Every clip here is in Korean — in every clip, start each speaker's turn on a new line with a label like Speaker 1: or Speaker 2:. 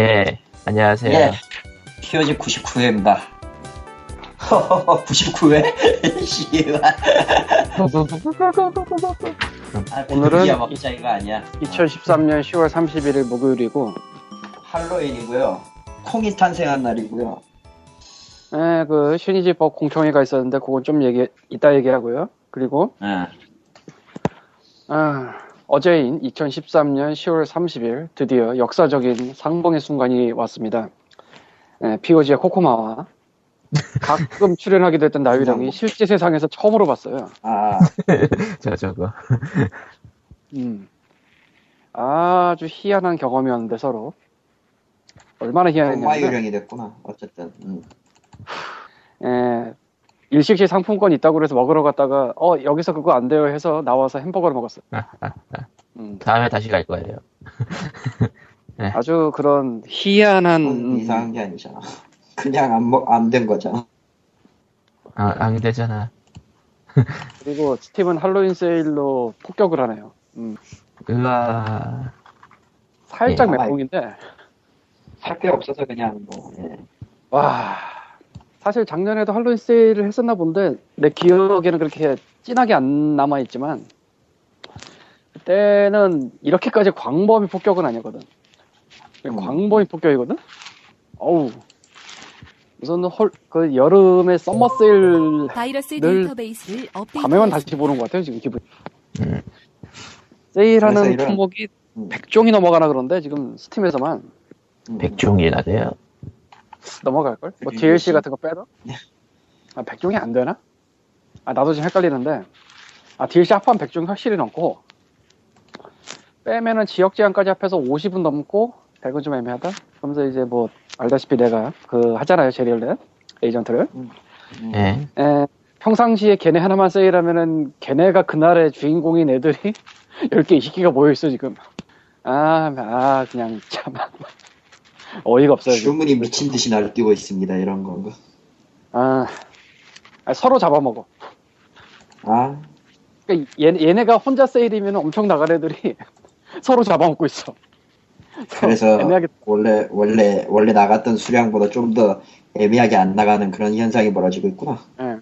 Speaker 1: 예, 안녕하세요.
Speaker 2: 예. POG 99회입니다. 99회? 씨발. 아,
Speaker 3: 오늘은
Speaker 2: 오늘은 먹자이가 아니야.
Speaker 3: 2013년 10월 31일 목요일이고,
Speaker 2: 할로윈이고요. 콩이 탄생한 날이고요.
Speaker 3: 예, 그, 신의지법 공청회가 있었는데, 그건 좀 얘기, 이따 얘기하고요. 그리고,
Speaker 2: 예.
Speaker 3: 아, 어제인 2013년 10월 30일, 드디어 역사적인 상봉의 순간이 왔습니다. 예, POG의 코코마와 가끔 출연하기도 했던 나유령이 실제 세상에서 처음으로 봤어요.
Speaker 2: 아,
Speaker 1: 저, 저거.
Speaker 3: 음. 아주 희한한 경험이었는데, 서로. 얼마나 희한했냐면,
Speaker 2: 엄마유령이 됐구나. 어쨌든. 음.
Speaker 3: 예, 일식시 상품권 있다고 그래서 먹으러 갔다가 어 여기서 그거 안 돼요 해서 나와서 햄버거를 먹었어요. 음,
Speaker 1: 다음에 다시 갈 거예요.
Speaker 3: 아주 그런 희한한 음,
Speaker 2: 이상한 게 아니잖아. 그냥 안, 먹, 안된 거잖아.
Speaker 1: 아, 안 되잖아.
Speaker 3: 그리고 스팀은 할로윈 세일로 폭격을 하네요. 음,
Speaker 1: 으아.
Speaker 3: 살짝
Speaker 1: 예.
Speaker 3: 멘붕인데
Speaker 2: 살 게 없어서 그냥 뭐, 예.
Speaker 3: 와 사실 작년에도 할로윈 세일을 했었나 본데 내 기억에는 그렇게 진하게 안 남아 있지만 그때는 이렇게까지 광범위 폭격은 아니거든.
Speaker 2: 음.
Speaker 3: 광범위 폭격이거든. 어우 우선 헐, 그 여름에 썸머 세일
Speaker 4: 바이러스
Speaker 3: 늘
Speaker 4: 데이터베이스를 업데이트
Speaker 3: 밤에만 다시 보는 것 같아요 지금 기분.
Speaker 1: 음.
Speaker 3: 세일하는 품목이
Speaker 2: 음.
Speaker 3: 100종이 넘어가나 그런데 지금 스팀에서만
Speaker 2: 음.
Speaker 1: 백종이나 돼요.
Speaker 3: 넘어갈걸? 뭐 DLC
Speaker 2: 뭐지?
Speaker 3: 같은 거 빼도? 아, 100종이 안 되나? 아, 나도 지금 헷갈리는데. 아, DLC 합한 100종이 확실히 넘고, 빼면은 지역 제한까지 합해서 50은 넘고, 100은 좀 애매하다? 그러면서 이제 뭐, 알다시피 내가 그, 하잖아요, 제리얼렛 에이전트를.
Speaker 2: 음.
Speaker 1: 예.
Speaker 3: 에, 평상시에 걔네 하나만 세일하면은, 걔네가 그날의 주인공인 애들이 10개, 20개가 모여있어, 지금. 아, 아, 그냥 참. 어이가 없어요.
Speaker 2: 주문이 미친 듯이 날뛰고 있습니다. 이런 거.
Speaker 3: 아, 아, 서로 잡아먹어.
Speaker 2: 아,
Speaker 3: 그러니까 얘, 얘네가 혼자 세일이면 엄청 나간 애들이 서로 잡아먹고 있어.
Speaker 2: 그래서
Speaker 3: 애매하게
Speaker 2: 원래 원래 원래 나갔던 수량보다 좀 더 애매하게 안 나가는 그런 현상이 벌어지고 있구나.
Speaker 3: 예.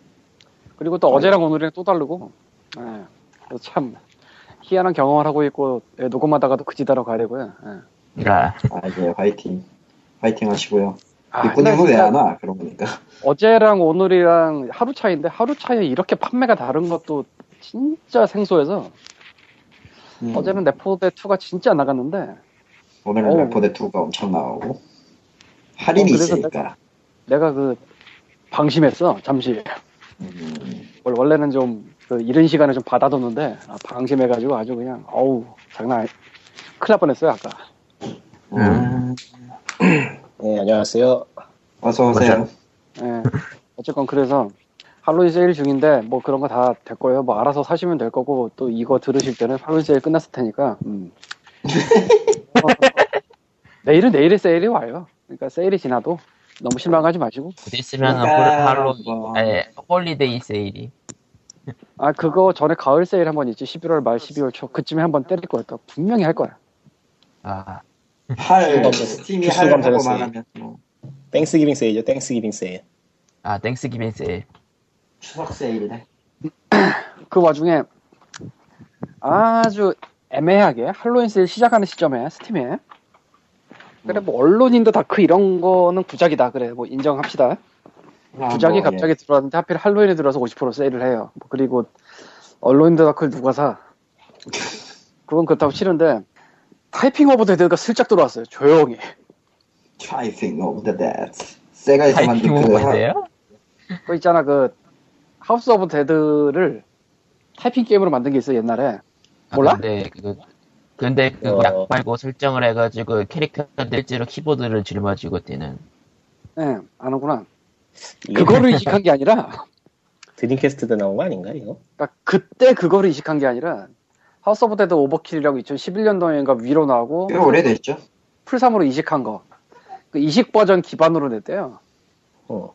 Speaker 3: 그리고 또 어제랑 오늘이랑 또 다르고 예. 참 희한한 경험을 하고 있고 예, 녹음하다가도 그지다로 가야 되고요. 예.
Speaker 1: 아,
Speaker 2: 아 이제 화이팅, 화이팅 하시고요.
Speaker 3: 아, 근데
Speaker 2: 왜안 와? 그러고 보니까.
Speaker 3: 어제랑 오늘이랑 하루 차이인데 하루 차이에 이렇게 판매가 다른 것도 진짜 생소해서
Speaker 2: 음,
Speaker 3: 어제는 레포드 2가 진짜 안 나갔는데
Speaker 2: 오늘은. 레포드 2가 엄청 나오고 할인이
Speaker 3: 어,
Speaker 2: 있으니까.
Speaker 3: 내가 그 방심했어 잠시
Speaker 2: 음,
Speaker 3: 원- 원래는 좀, 그, 이른 시간에 좀 받아뒀는데, 아, 방심해가지고 아주 그냥, 어우, 장난 아니, 큰일 날 뻔했어요, 아까.
Speaker 2: 음.
Speaker 5: 네, 안녕하세요.
Speaker 2: 어서 오세요.
Speaker 3: 예. 어쨌건 그래서, 할로윈 세일 중인데, 뭐 그런 거 다 될 거예요. 뭐 알아서 사시면 될 거고, 또 이거 들으실 때는 할로윈 세일 끝났을 테니까, 음. 어, 내일은 내일의 세일이 와요. 그러니까 세일이 지나도 너무 실망하지 마시고.
Speaker 1: 곧 있으면
Speaker 2: 그러니까
Speaker 1: 할로,
Speaker 2: 뭐.
Speaker 1: 아니, holiday 세일이.
Speaker 3: 아, 그거 전에 가을 세일 한 번 있지. 11월 말 12월 초. 그쯤에 한 번 때릴 거야. 또 분명히 할 거야.
Speaker 1: 아,
Speaker 2: 할
Speaker 5: 감사-
Speaker 2: 스팀이
Speaker 5: 필수
Speaker 2: 할
Speaker 5: 감사했어요.
Speaker 2: 하고만 하면 뭐
Speaker 5: 땡스기빙 세일이죠, 땡스기빙 세일.
Speaker 1: 아, 땡스기빙 세일.
Speaker 2: 추석 세일이네.
Speaker 3: 그 와중에 아주 애매하게 할로윈 세일 시작하는 시점에 스팀에 그래 뭐 언론인도 다크 이런 거는 구작이다 그래 뭐 인정합시다
Speaker 2: 아,
Speaker 3: 구작이
Speaker 2: 뭐,
Speaker 3: 갑자기 들어왔는데 하필 할로윈에 들어서 50% 세일을 해요 뭐 그리고 언론인도 다크를 누가 사 그건 그렇다고 치는데 타이핑 오브 데드가 슬쩍 들어왔어요 조용히
Speaker 2: 예. Of the Dead. 세가에서 만든
Speaker 1: 타이핑
Speaker 2: 그
Speaker 1: 오버인데요?
Speaker 3: 그 있잖아 그 하우스 오브 데드를 타이핑 게임으로 만든 게 있어 옛날에 몰라?
Speaker 1: 아, 근데, 그, 근데 그
Speaker 5: 어.
Speaker 1: 약 말고 설정을 해가지고 캐릭터들 일지로 키보드를 짊어지고 뛰는.
Speaker 3: 예 아는구나
Speaker 5: 이게
Speaker 3: 그거를 이식한 게 아니라
Speaker 5: 드림캐스트도 나온 거 아닌가, 이거?
Speaker 3: 그러니까 그때 그거를 이식한 게 아니라 House of Dead Overkill이라고 2011년도인가 Wii로 나오고
Speaker 2: 꽤 오래됐죠.
Speaker 3: 플3으로 이식한 거. 그 이식 버전 기반으로 냈대요.
Speaker 5: 어.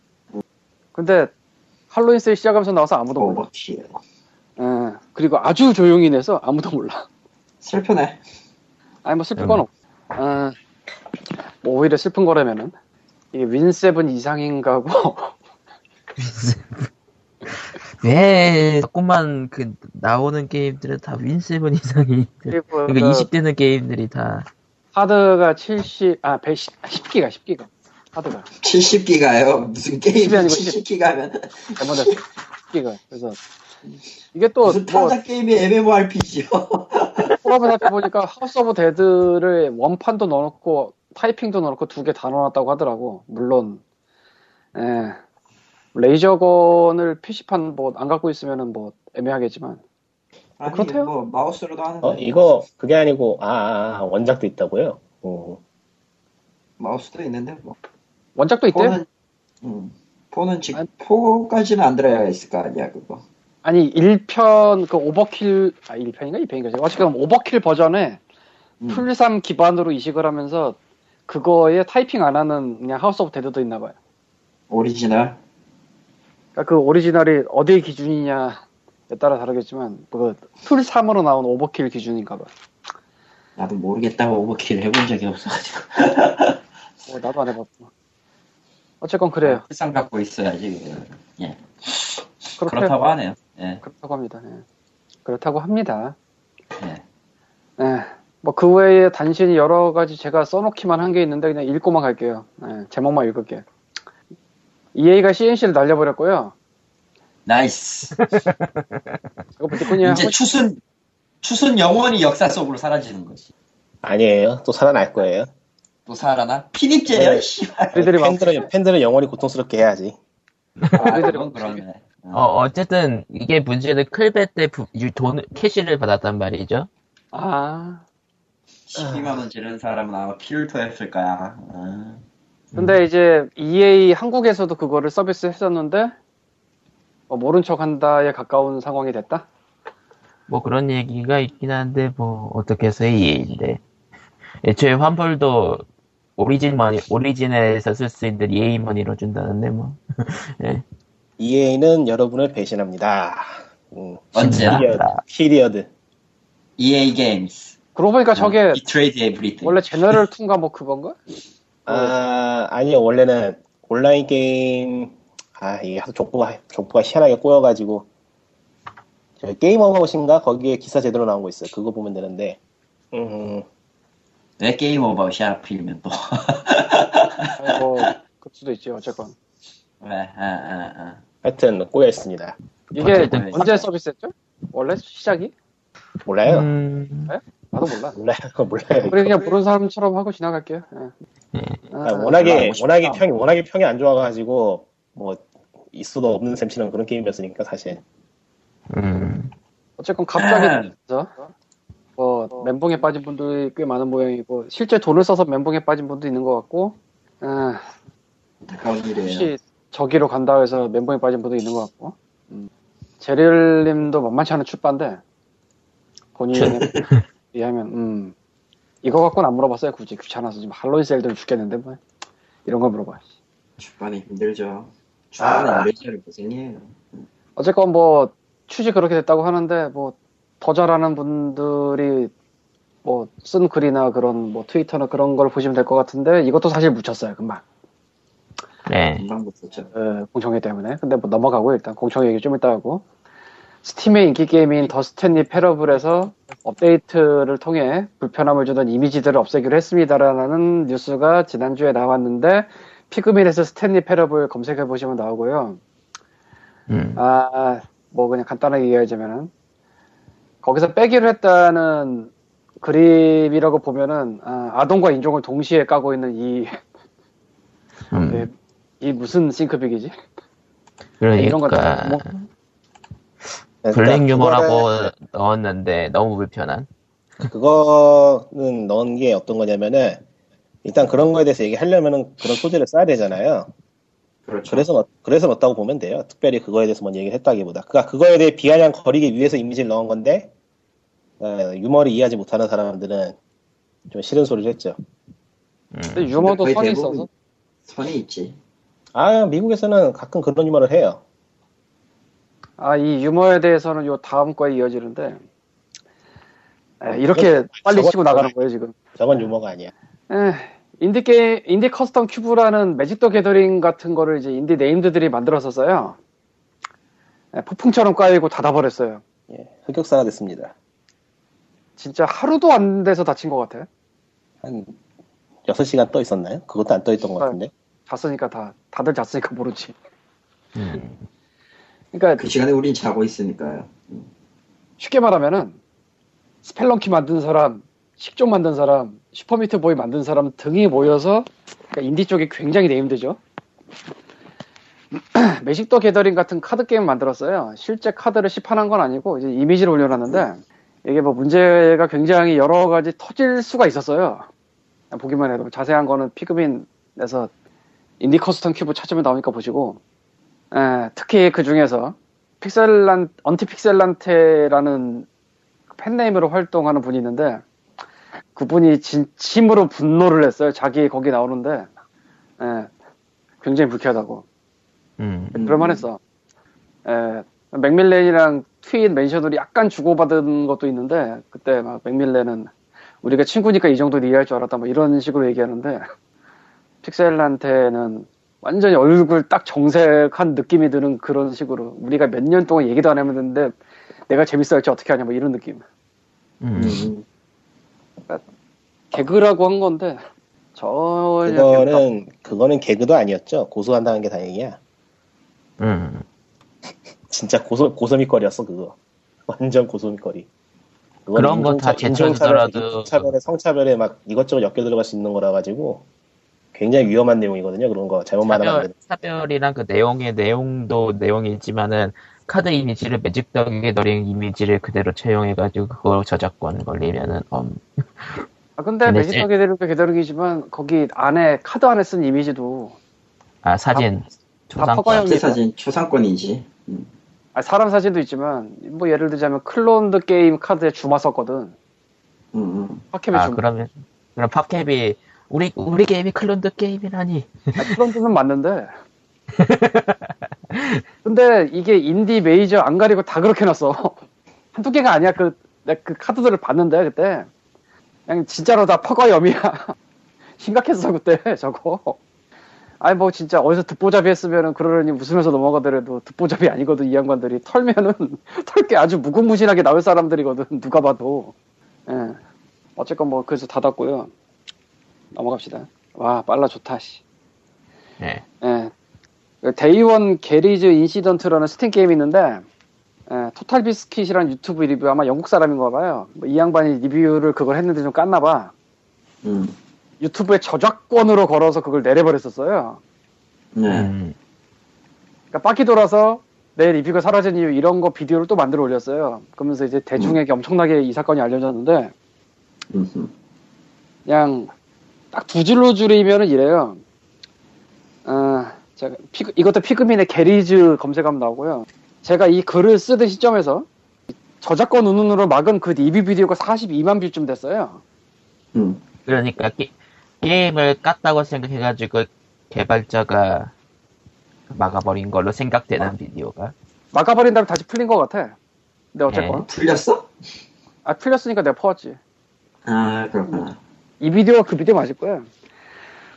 Speaker 3: 근데 할로윈 세일 시작하면서 나와서 아무도 몰라.
Speaker 2: Overkill.
Speaker 3: 예, 그리고 아주 조용히 내서 아무도 몰라.
Speaker 2: 슬프네.
Speaker 3: 아니 뭐 슬플 건
Speaker 1: 음.
Speaker 3: 없. 어, 뭐 오히려 슬픈 거라면은 이게 윈세븐 이상인가 하고
Speaker 1: 왜 자꾸만 그 나오는 게임들은 다 윈세븐 이상이
Speaker 3: 그리고
Speaker 1: 그러니까
Speaker 3: 그
Speaker 1: 20대는 게임들이 다
Speaker 3: 하드가 70, 아, 110, 10기가, 10기가. 하드가.
Speaker 2: 70기가요? 무슨 게임이
Speaker 3: 10이 아니고
Speaker 2: 70기가면
Speaker 3: 잘못했어. 10기가. 그래서, 이게 또,
Speaker 2: 무슨
Speaker 3: 뭐,
Speaker 2: 타자 게임이 MMORPG요?
Speaker 3: 프로그램 살펴보니까 House of Dead를 원판도 넣어놓고, 타이핑도 넣어놓고 두 개 다 넣어놨다고 하더라고. 물론, 예. 레이저건을 PC판 뭐, 안 갖고 있으면은 뭐, 애매하겠지만.
Speaker 2: 아니
Speaker 3: 그렇대요.
Speaker 2: 뭐 마우스로도 하는데
Speaker 5: 어, 이거, 그게 아니고, 아, 아, 아, 원작도 있다고요? 어.
Speaker 2: 마우스도 있는데 뭐
Speaker 3: 원작도 있대요?
Speaker 2: 폰은 음, 폰은 지금
Speaker 3: 아니.
Speaker 2: 포까지는 안 들어야 있을 거 아니야 그거
Speaker 3: 아니 1편 그 오버킬 아 1편인가 2편인가 어쨌든 오버킬 버전에
Speaker 2: 음.
Speaker 3: 풀3 기반으로 이식을 하면서 그거에 타이핑 안 하는 그냥 하우스 오브 데드도 있나 봐요.
Speaker 2: 오리지널
Speaker 3: 그러니까 그 오리지널이 어디의 기준이냐에 따라 다르겠지만 그 풀3으로 나온 오버킬 기준인가 봐.
Speaker 2: 나도 모르겠다고 오버킬 해본 적이 없어가지고
Speaker 3: 어, 나도 안 해봤고. 어쨌건 그래요.
Speaker 2: 풀상 갖고 있어야지 예
Speaker 3: 그렇게,
Speaker 2: 그렇다고 하네요 예,
Speaker 3: 그렇다고 합니다. 예. 그렇다고 합니다.
Speaker 2: 예.
Speaker 3: 예. 뭐 그 외에 단신이 여러 가지 제가 써놓기만 한 게 있는데 그냥 읽고만 갈게요. 예, 제목만 읽을게. EA가 C&C를 날려버렸고요.
Speaker 2: nice 이제 추순 추순 영원히 역사 속으로 사라지는 거지
Speaker 5: 아니에요. 또 살아날 거예요.
Speaker 2: 또 살아나? 피닉제요
Speaker 5: 네.
Speaker 2: 씨발
Speaker 3: 우리들이 막
Speaker 5: 팬들은, 팬들은 영원히 고통스럽게 해야지.
Speaker 2: 아, 그건
Speaker 3: 막-
Speaker 2: 그러네
Speaker 1: 어, 어쨌든 이게 문제는 클베 때 부- 유- 돈 캐시를 받았단 말이죠.
Speaker 3: 아
Speaker 2: 12만원 지른 사람은 아마 피를 토했을 거야 아.
Speaker 3: 근데 이제 EA 한국에서도 그거를 서비스 했었는데 뭐 모른 척 한다에 가까운 상황이 됐다.
Speaker 1: 뭐 그런 얘기가 있긴 한데 뭐 어떻게 해서 EA인데 애초에 환불도 Origin money Origin에서 쓸 수 있는 EA 머니로 준다는데 뭐 예.
Speaker 5: EA는 여러분을 배신합니다. 음,
Speaker 2: 언제나
Speaker 5: period. period.
Speaker 2: EA Games
Speaker 3: 그러고 보니까 저게 원래 Generals 2가 뭐 그건가?
Speaker 5: 아, 아니요. 원래는 온라인 게임, 아, 이게 하도 족보가, 족보가 희한하게 꼬여가지고, 저 게임 어바웃인가? 거기에 기사 제대로 나온 거 있어요. 그거 보면 되는데, 음,
Speaker 2: 왜 게임 오버시 하필이면 또
Speaker 3: 아니 뭐 그럴 수도 있지 어쨌건
Speaker 2: 왜? 아, 아, 아.
Speaker 5: 하여튼 꼬여있습니다.
Speaker 3: 이게
Speaker 1: 어쨌든
Speaker 3: 언제 서비스했죠? 원래 시작이?
Speaker 5: 몰라요?
Speaker 1: 음,
Speaker 3: 나도 몰라.
Speaker 5: 몰라요. 몰라요.
Speaker 3: 우리 그냥 모르는 사람처럼 하고 지나갈게요. 예.
Speaker 5: 아,
Speaker 3: 아,
Speaker 5: 워낙에,
Speaker 2: 싶다.
Speaker 5: 워낙에 평이, 워낙에 평이 안 좋아가지고, 뭐, 있어도 없는 셈 치는 그런 게임이었으니까, 사실.
Speaker 1: 음,
Speaker 3: 어쨌건 갑자기 저 뭐, 멘붕에 빠진 분들이 꽤 많은 모양이고, 실제 돈을 써서 멘붕에 빠진 분도 있는 것 같고, 아,
Speaker 2: 안타까운 일이에요
Speaker 3: 혹시 저기로 간다 해서 멘붕에 빠진 분도 있는 것 같고, 음. 제릴님도 만만치 않은 출바인데, 본인에 비하면, 음, 이거 갖고는 안 물어봤어요, 굳이. 귀찮아서 지금 할로윈 셀들 죽겠는데, 뭐. 이런 걸 물어봐.
Speaker 2: 주반이 힘들죠 주반이
Speaker 3: 아.
Speaker 2: 힘들죠 고생이에요
Speaker 3: 어쨌건 뭐, 취지 그렇게 됐다고 하는데, 뭐, 더 잘하는 분들이, 뭐, 쓴 글이나 그런, 뭐, 트위터나 그런 걸 보시면 될 것 같은데, 이것도 사실 묻혔어요, 금방.
Speaker 1: 네.
Speaker 2: 금방 붙었죠
Speaker 3: 어, 공청회 때문에. 근데 뭐 넘어가고, 일단 공청회 얘기 좀 이따 하고. 스팀의 인기 게임인 더 스탠리 패러블에서 업데이트를 통해 불편함을 주던 이미지들을 없애기로 했습니다라는 뉴스가 지난주에 나왔는데, 피그민에서 스탠리 패러블 검색해 보시면 나오고요.
Speaker 1: 음,
Speaker 3: 아, 뭐 그냥 간단하게 얘기하자면은 거기서 빼기로 했다는 그림이라고 보면은 아, 동과 인종을 동시에 까고 있는 이,
Speaker 1: 음,
Speaker 3: 네, 이 무슨 싱크빅이지? 이런 거
Speaker 1: 그러니까
Speaker 3: 뭐-
Speaker 1: 블랙
Speaker 5: 그거를-
Speaker 1: 유머라고 넣었는데 너무 불편한.
Speaker 5: 그거는 넣은 게 어떤 거냐면은, 일단 그런 거에 대해서 얘기하려면은 그런 소재를 써야 되잖아요.
Speaker 2: 그렇죠
Speaker 5: 그래서 넣, 그래서 넣었다고 보면 돼요. 특별히 그거에 대해서 뭔 얘기를 했다기보다. 그니까 그거에 대해 비아냥 거리기 위해서 이미지를 넣은 건데, 어, 유머를 이해하지 못하는 사람들은 좀 싫은 소리를 했죠.
Speaker 1: 음,
Speaker 3: 근데 유머도
Speaker 2: 거의
Speaker 3: 선이 있어서
Speaker 2: 선이 있지
Speaker 5: 아, 미국에서는 가끔 그런 유머를 해요.
Speaker 3: 아, 이 유머에 대해서는 요 다음 거에 이어지는데 에, 이렇게
Speaker 5: 저건-
Speaker 3: 빨리
Speaker 5: 저건-
Speaker 3: 치고 나가는 거예요 지금.
Speaker 5: 저건 유머가 아니야.
Speaker 3: 에, 인디 게임, Indie Custom Cube라는 Magic the Gathering 같은 거를 이제 인디 named들이 만들었었어요. 예, 폭풍처럼 까이고 닫아버렸어요.
Speaker 5: 예, 흑역사가 됐습니다.
Speaker 3: 진짜 하루도 안 돼서 닫힌 것 같아.
Speaker 5: 한 6시간 떠 있었나요? 그것도 안 떠 있던 것
Speaker 3: 아,
Speaker 5: 같은데.
Speaker 3: 잤으니까 다, 다들 잤으니까 모르지.
Speaker 1: 음.
Speaker 3: 그러니까
Speaker 2: 그 시간에 우린 자고 있으니까요.
Speaker 3: 쉽게 말하면은 Spelunky 만든 사람, 식종 만든 사람, Super Meat Boy 만든 사람 등이 모여서 그러니까 인디 쪽이 굉장히 named죠. Magic the Gathering 같은 카드 게임 만들었어요. 실제 카드를 시판한 건 아니고 이제 이미지를 올려놨는데 이게 뭐 문제가 굉장히 여러 가지 터질 수가 있었어요. 보기만 해도 자세한 거는 피그민에서 Indie Custom Cube 찾으면 나오니까 보시고 에, 특히 그 중에서 픽셀란 Auntie Pixelante라는 pen name으로 활동하는 분이 있는데 그분이 진심으로 분노를 했어요. 자기 거기 나오는데 에, 굉장히 불쾌하다고.
Speaker 1: 음.
Speaker 2: 음.
Speaker 3: 그럴만했어. 에, 맥밀렌이랑 트윗 멘션으로 약간 주고받은 것도 있는데 그때 막 맥밀렌은 우리가 친구니까 이 정도는 이해할 줄 알았다 뭐 이런 식으로 얘기하는데 픽셀한테는 완전히 얼굴 딱 정색한 느낌이 드는 그런 식으로 우리가 몇 년 동안 얘기도 안 했는데 내가 재밌어 할지 어떻게 하냐 뭐 이런 느낌
Speaker 1: 음.
Speaker 2: 음.
Speaker 3: 개그라고 한 건데 전혀
Speaker 5: 그거는, 그거는 개그도 아니었죠. 고소한다는 게 다행이야.
Speaker 1: 음.
Speaker 5: 진짜 고소, 고소미거리였어, 그거. 완전 고소미거리.
Speaker 1: 그런 거다
Speaker 5: 인종차- 인종차별,
Speaker 1: 제쳐주더라도-
Speaker 5: 인종차별에 성차별에 막 이것저것 엮여 들어갈 수 있는 거라 가지고 굉장히 위험한 내용이거든요. 그런 거 잘못 말하면 안
Speaker 1: 차별,
Speaker 5: 되는.
Speaker 1: 차별 이랑 그 내용의 내용도 내용이지만은 카드 이미지를 매직 더 게더링 이미지를 그대로 채용해가지고 그걸 저작권 걸리면은 엄.
Speaker 3: 아 근데
Speaker 1: 근데
Speaker 3: 매직 더 게더링 게더링이지만 거기 안에 카드 안에 쓴 이미지도
Speaker 1: 아 사진
Speaker 3: 다
Speaker 1: 초상권
Speaker 3: 퍼가염
Speaker 2: 제 사진 초상권이지. 음.
Speaker 3: 아, 사람 사진도 있지만 뭐 예를 들자면 cloned 게임 카드에 Zuma 썼거든.
Speaker 2: 음, 음.
Speaker 3: PopCap에
Speaker 1: 아
Speaker 3: Zuma.
Speaker 1: 그러면 그럼 PopCap이 우리 우리 게임이 cloned 게임이라니
Speaker 3: 아, cloned는 맞는데. 근데 이게 인디 메이저 안 가리고 다 그렇게 놨어. 한두 개가 아니야. 그, 그 카드들을 봤는데 그때 그냥 진짜로 다 퍼가염이야. 심각했어 그때 저거. 아니 뭐 진짜 어디서 듣보잡이 했으면은 그러려니 웃으면서 넘어가더라도 듣보잡이 아니거든 이 양반들이 털면은 털 게 아주 무궁무진하게 나올 사람들이거든 누가 봐도 예 어쨌건 뭐 그래서 닫았고요 넘어갑시다 와 빨라 좋다 씨
Speaker 1: 네.
Speaker 3: 예. Day One Garry's Incident라는 스팀 게임이 있는데 예, TotalBiscuit이라는 유튜브 리뷰 아마 영국 사람인가 봐요 뭐 이 양반이 리뷰를 그걸 했는데 좀 깠나 봐
Speaker 2: 음.
Speaker 3: 유튜브에 저작권으로 걸어서 그걸 내려버렸었어요
Speaker 2: 네.
Speaker 1: 음.
Speaker 3: 그러니까 바퀴 돌아서 내 리뷰가 사라진 이유 이런 거 비디오를 또 만들어 올렸어요. 그러면서 이제 대중에게 엄청나게 이 사건이 알려졌는데
Speaker 2: 음.
Speaker 3: 그냥 딱 두 줄로 줄이면은 이래요. 아, 제가 피, 이것도 피그민의 게리즈 검색하면 나오고요. 제가 이 글을 쓰던 시점에서 저작권 운운으로 막은 그 리뷰 비디오가 42만 view쯤 됐어요.
Speaker 2: 음.
Speaker 1: 그러니까 게, 게임을 깠다고 생각해가지고 개발자가 막아버린 걸로 생각되는 비디오가
Speaker 3: 막아버린 다음에 다시 풀린 것 같아. 근데 어쨌건
Speaker 2: 풀렸어?
Speaker 3: 아 풀렸으니까 내가 퍼왔지.
Speaker 2: 아 그렇구나.
Speaker 3: 이 비디오가 그 비디오 맞을 거야.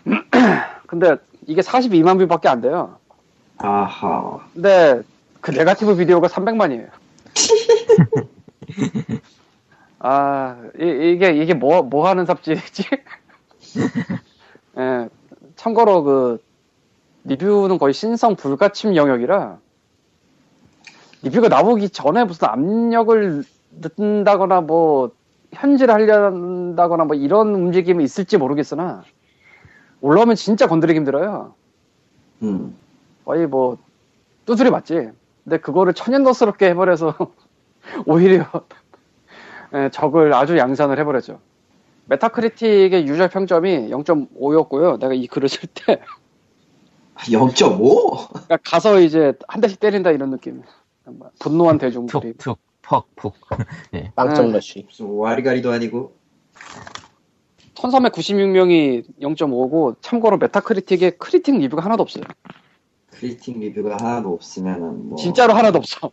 Speaker 3: 근데 이게 42만 view밖에 안 돼요.
Speaker 2: 아하.
Speaker 3: 근데 그 네가티브 비디오가 300만이에요. 아 이, 게 이게 뭐뭐 하는 삽질이지? 예, 참고로 그 리뷰는 거의 신성 불가침 영역이라 리뷰가 나오기 전에 무슨 압력을 넣는다거나 뭐 현질을 하려다거나 뭐 이런 움직임이 있을지 모르겠으나 올라오면 진짜 건드리기 힘들어요.
Speaker 2: 음.
Speaker 3: 거의 뭐 두드려 맞지. 근데 그거를 천연덕스럽게 해버려서 오히려 예, 적을 아주 양산을 해버렸죠. Metacritic의 user 평점이 0.5였고요. 내가 이 글을 쓸 때
Speaker 2: 0.5?
Speaker 3: 그러니까 가서 이제 한 대씩 때린다 이런 느낌. 분노한 대중들이.
Speaker 1: 툭 툭 퍽푹
Speaker 5: 빵점
Speaker 3: 네.
Speaker 5: 러쉬.
Speaker 2: 무슨 와리가리도 아니고.
Speaker 3: 1396명이 0.5고 참고로 메타크리틱에 크리틱 리뷰가 하나도 없어요.
Speaker 2: 크리틱 리뷰가 하나도 없으면은 뭐.
Speaker 3: 진짜로 하나도 없어.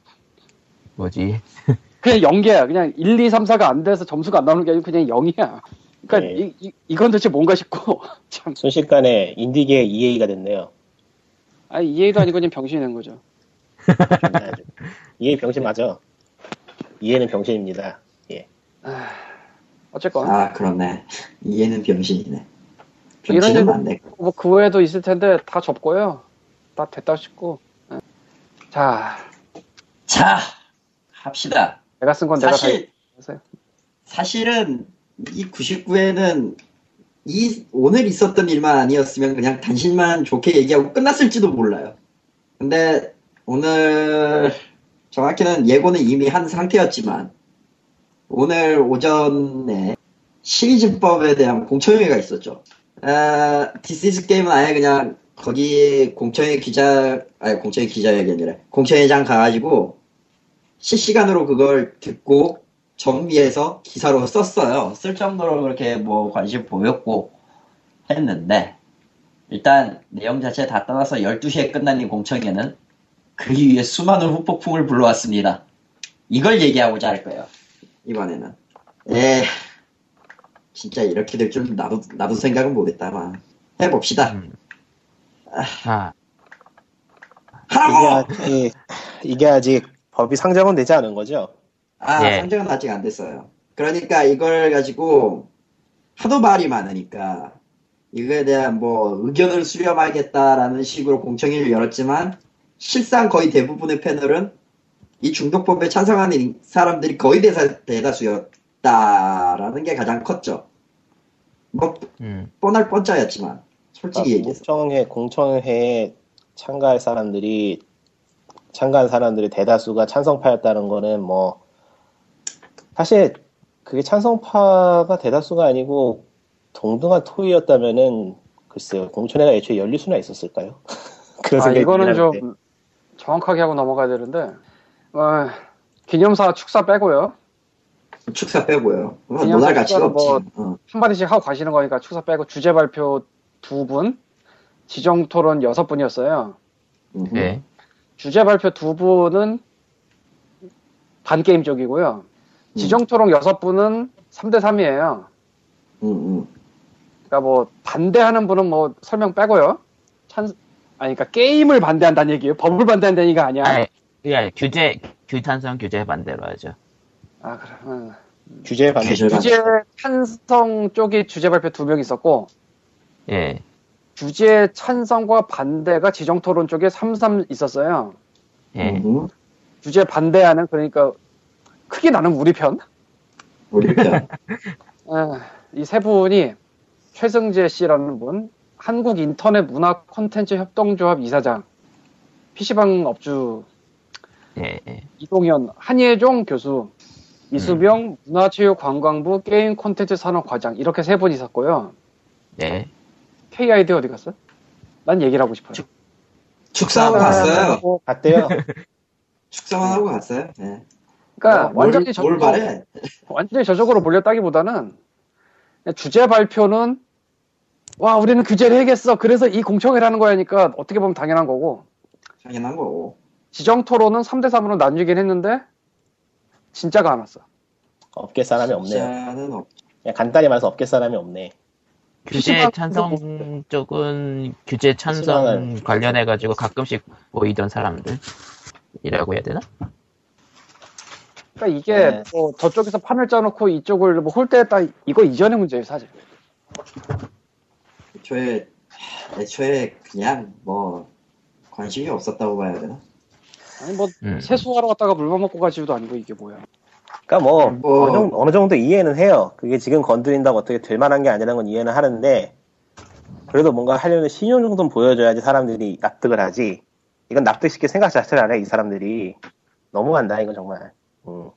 Speaker 1: 뭐지
Speaker 3: 그냥 연계야. 그냥 1, 2, 3, 4가 안 돼서 점수가 안 나오는 게 아니고 그냥 0이야. 그러니까
Speaker 5: 네.
Speaker 3: 이, 이, 건 도대체 뭔가 싶고 참
Speaker 5: 순식간에 인디계 EA가 됐네요.
Speaker 3: 아니 EA도 아니고 그냥 병신이 된 거죠.
Speaker 5: EA 병신 맞아. EA는 병신입니다. 예.
Speaker 3: 어쨌건
Speaker 2: 아 그렇네. 이해는 병신이네.
Speaker 3: 이런
Speaker 2: 맞네.
Speaker 3: 뭐그 외에도 있을 텐데 다 접고요. 다 됐다 싶고. 예. 자,
Speaker 2: 자 합시다.
Speaker 3: 내가 쓴 건 내가 다
Speaker 2: 사실
Speaker 3: 했어요.
Speaker 2: 사실은 이 99회는 이 오늘 있었던 일만 아니었으면 그냥 단신만 좋게 얘기하고 끝났을지도 몰라요. 근데 오늘 정확히는 예고는 이미 한 상태였지만 오늘 오전에 신의진법에 대한 공청회가 있었죠. 아, 디스이즈게임은 아예 그냥 거기 공청회 기자 아니 공청회 기자회견이 아니라 공청회장 가가지고 실시간으로 그걸 듣고 정리해서 기사로 썼어요. 쓸 정도로 그렇게 뭐 관심 보였고 했는데 일단 내용 자체 다 떠나서 12시에 끝난 이 공청회는 그 위에 수많은 후폭풍을 불러왔습니다. 이걸 얘기하고자 할 거예요. 이번에는. 예. 진짜 이렇게 될 줄 나도, 나도 생각은 못했다만. 해봅시다.
Speaker 1: 음. 자,
Speaker 5: 이게,
Speaker 2: 하라고!
Speaker 5: 아직, 이게 아직 법이 상정은 되지 않은 거죠?
Speaker 2: 아,
Speaker 1: 예.
Speaker 2: 상정은 아직 안 됐어요. 그러니까 이걸 가지고 하도 말이 많으니까 이거에 대한 뭐 의견을 수렴하겠다라는 식으로 공청회를 열었지만 실상 거의 대부분의 패널은 이 중독법에 찬성하는 사람들이 거의 대사, 대다수였다라는 게 가장 컸죠. 뭐
Speaker 1: 음,
Speaker 2: 뻔할 뻔짜였지만 솔직히 얘기해서
Speaker 5: 공청회, 공청회에 참가할 사람들이, 참가한 사람들의 대다수가 찬성파였다는 거는 뭐, 사실 그게 찬성파가 대다수가 아니고 동등한 토의였다면은, 글쎄요, 공청회가 애초에 열릴 수나 있었을까요?
Speaker 3: 아, 이거는. 좀 정확하게 하고 넘어가야 되는데, 어, 기념사 축사 빼고요.
Speaker 2: 축사 빼고요. 뭐 논할 가치가
Speaker 3: 축사는 뭐-
Speaker 2: 없지. 어.
Speaker 3: 한마디씩 하고 가시는 거니까 축사 빼고 주제 발표 두 분, 지정 토론 여섯 분이었어요.
Speaker 2: 음.
Speaker 1: 예.
Speaker 3: 주제 발표 두 분은 반게임 쪽이고요. 지정 토론 여섯 분은 3대 3이에요.
Speaker 2: 음, 음.
Speaker 3: 그러니까 뭐 반대하는 분은 뭐 설명 빼고요. 찬 아니 그러니까 게임을 반대한다는 얘기예요. 법을 반대한다는 얘기가 아니야.
Speaker 1: 아니, 그게 규제, 규탄성 규제 반대로 하죠.
Speaker 3: 아. 응.
Speaker 5: 주제 반대.
Speaker 3: 주제 찬성 쪽이 주제 발표 두 명 있었고
Speaker 1: 예.
Speaker 3: 주제 찬성과 반대가 지정 토론 쪽에 3-3 있었어요.
Speaker 1: 예.
Speaker 2: 음.
Speaker 3: 주제 반대하는 그러니까 크게 나는 우리 편.
Speaker 2: 우리 편.
Speaker 3: 이 세 분이 최승재 씨라는 분, 한국 인터넷 문화 콘텐츠 협동조합 이사장, PC방 업주
Speaker 1: 예. 예.
Speaker 3: 이동현, 한예종 교수, 이수병 문화체육관광부 게임 콘텐츠 산업 과장 이렇게 세 분이 있었고요.
Speaker 1: 예.
Speaker 3: KID 어디 갔어? 난 얘기를 하고 싶어요.
Speaker 2: 축사하고 갔어요.
Speaker 3: 뭐,
Speaker 5: 갔대요.
Speaker 2: 축사만 하고 갔어요. 예.
Speaker 3: 그러니까
Speaker 2: 뭘,
Speaker 3: 완전히
Speaker 2: 뭘
Speaker 3: 저쪽으로,
Speaker 2: 바래?
Speaker 3: 완전히 저쪽으로 몰렸다기보다는 주제 발표는 와 우리는 규제를 해야겠어. 그래서 이 공청회를 하는 거야니까 어떻게 보면 당연한 거고
Speaker 2: 당연한 거고.
Speaker 3: 지정 토론은 3대 3으로 나뉘긴 했는데 진짜가 안 왔어.
Speaker 5: 업계 사람이 없네요.
Speaker 2: 없.
Speaker 5: 간단히 말해서 업계 사람이 없네.
Speaker 1: 규제 찬성 쪽은 규제 찬성
Speaker 5: PC방은
Speaker 1: 관련해 가지고 가끔씩 보이던 사람들이라고 해야 되나?
Speaker 3: 그러니까 이게
Speaker 5: 네.
Speaker 3: 뭐 저쪽에서 판을 짜놓고 이쪽을 뭐 홀대했다 이거 이전의 문제예요 사실.
Speaker 2: 애초에 애초에 그냥 뭐 관심이 없었다고 봐야 되나?
Speaker 3: 아니 뭐
Speaker 1: 음.
Speaker 3: 세수하러 갔다가 물만 먹고 가지도 아니고 이게 뭐야.
Speaker 5: 그러니까 뭐,
Speaker 2: 뭐-
Speaker 5: 어느, 정도, 어느 정도 이해는 해요. 그게 지금 건드린다고 어떻게 될 만한 게 아니라는 건 이해는 하는데, 그래도 뭔가 하려는 신용 정도는 보여줘야지 사람들이 납득을 하지. 이건 납득시킬 생각 자체를 안 해, 이 사람들이. 너무한다, 이건 정말. 음.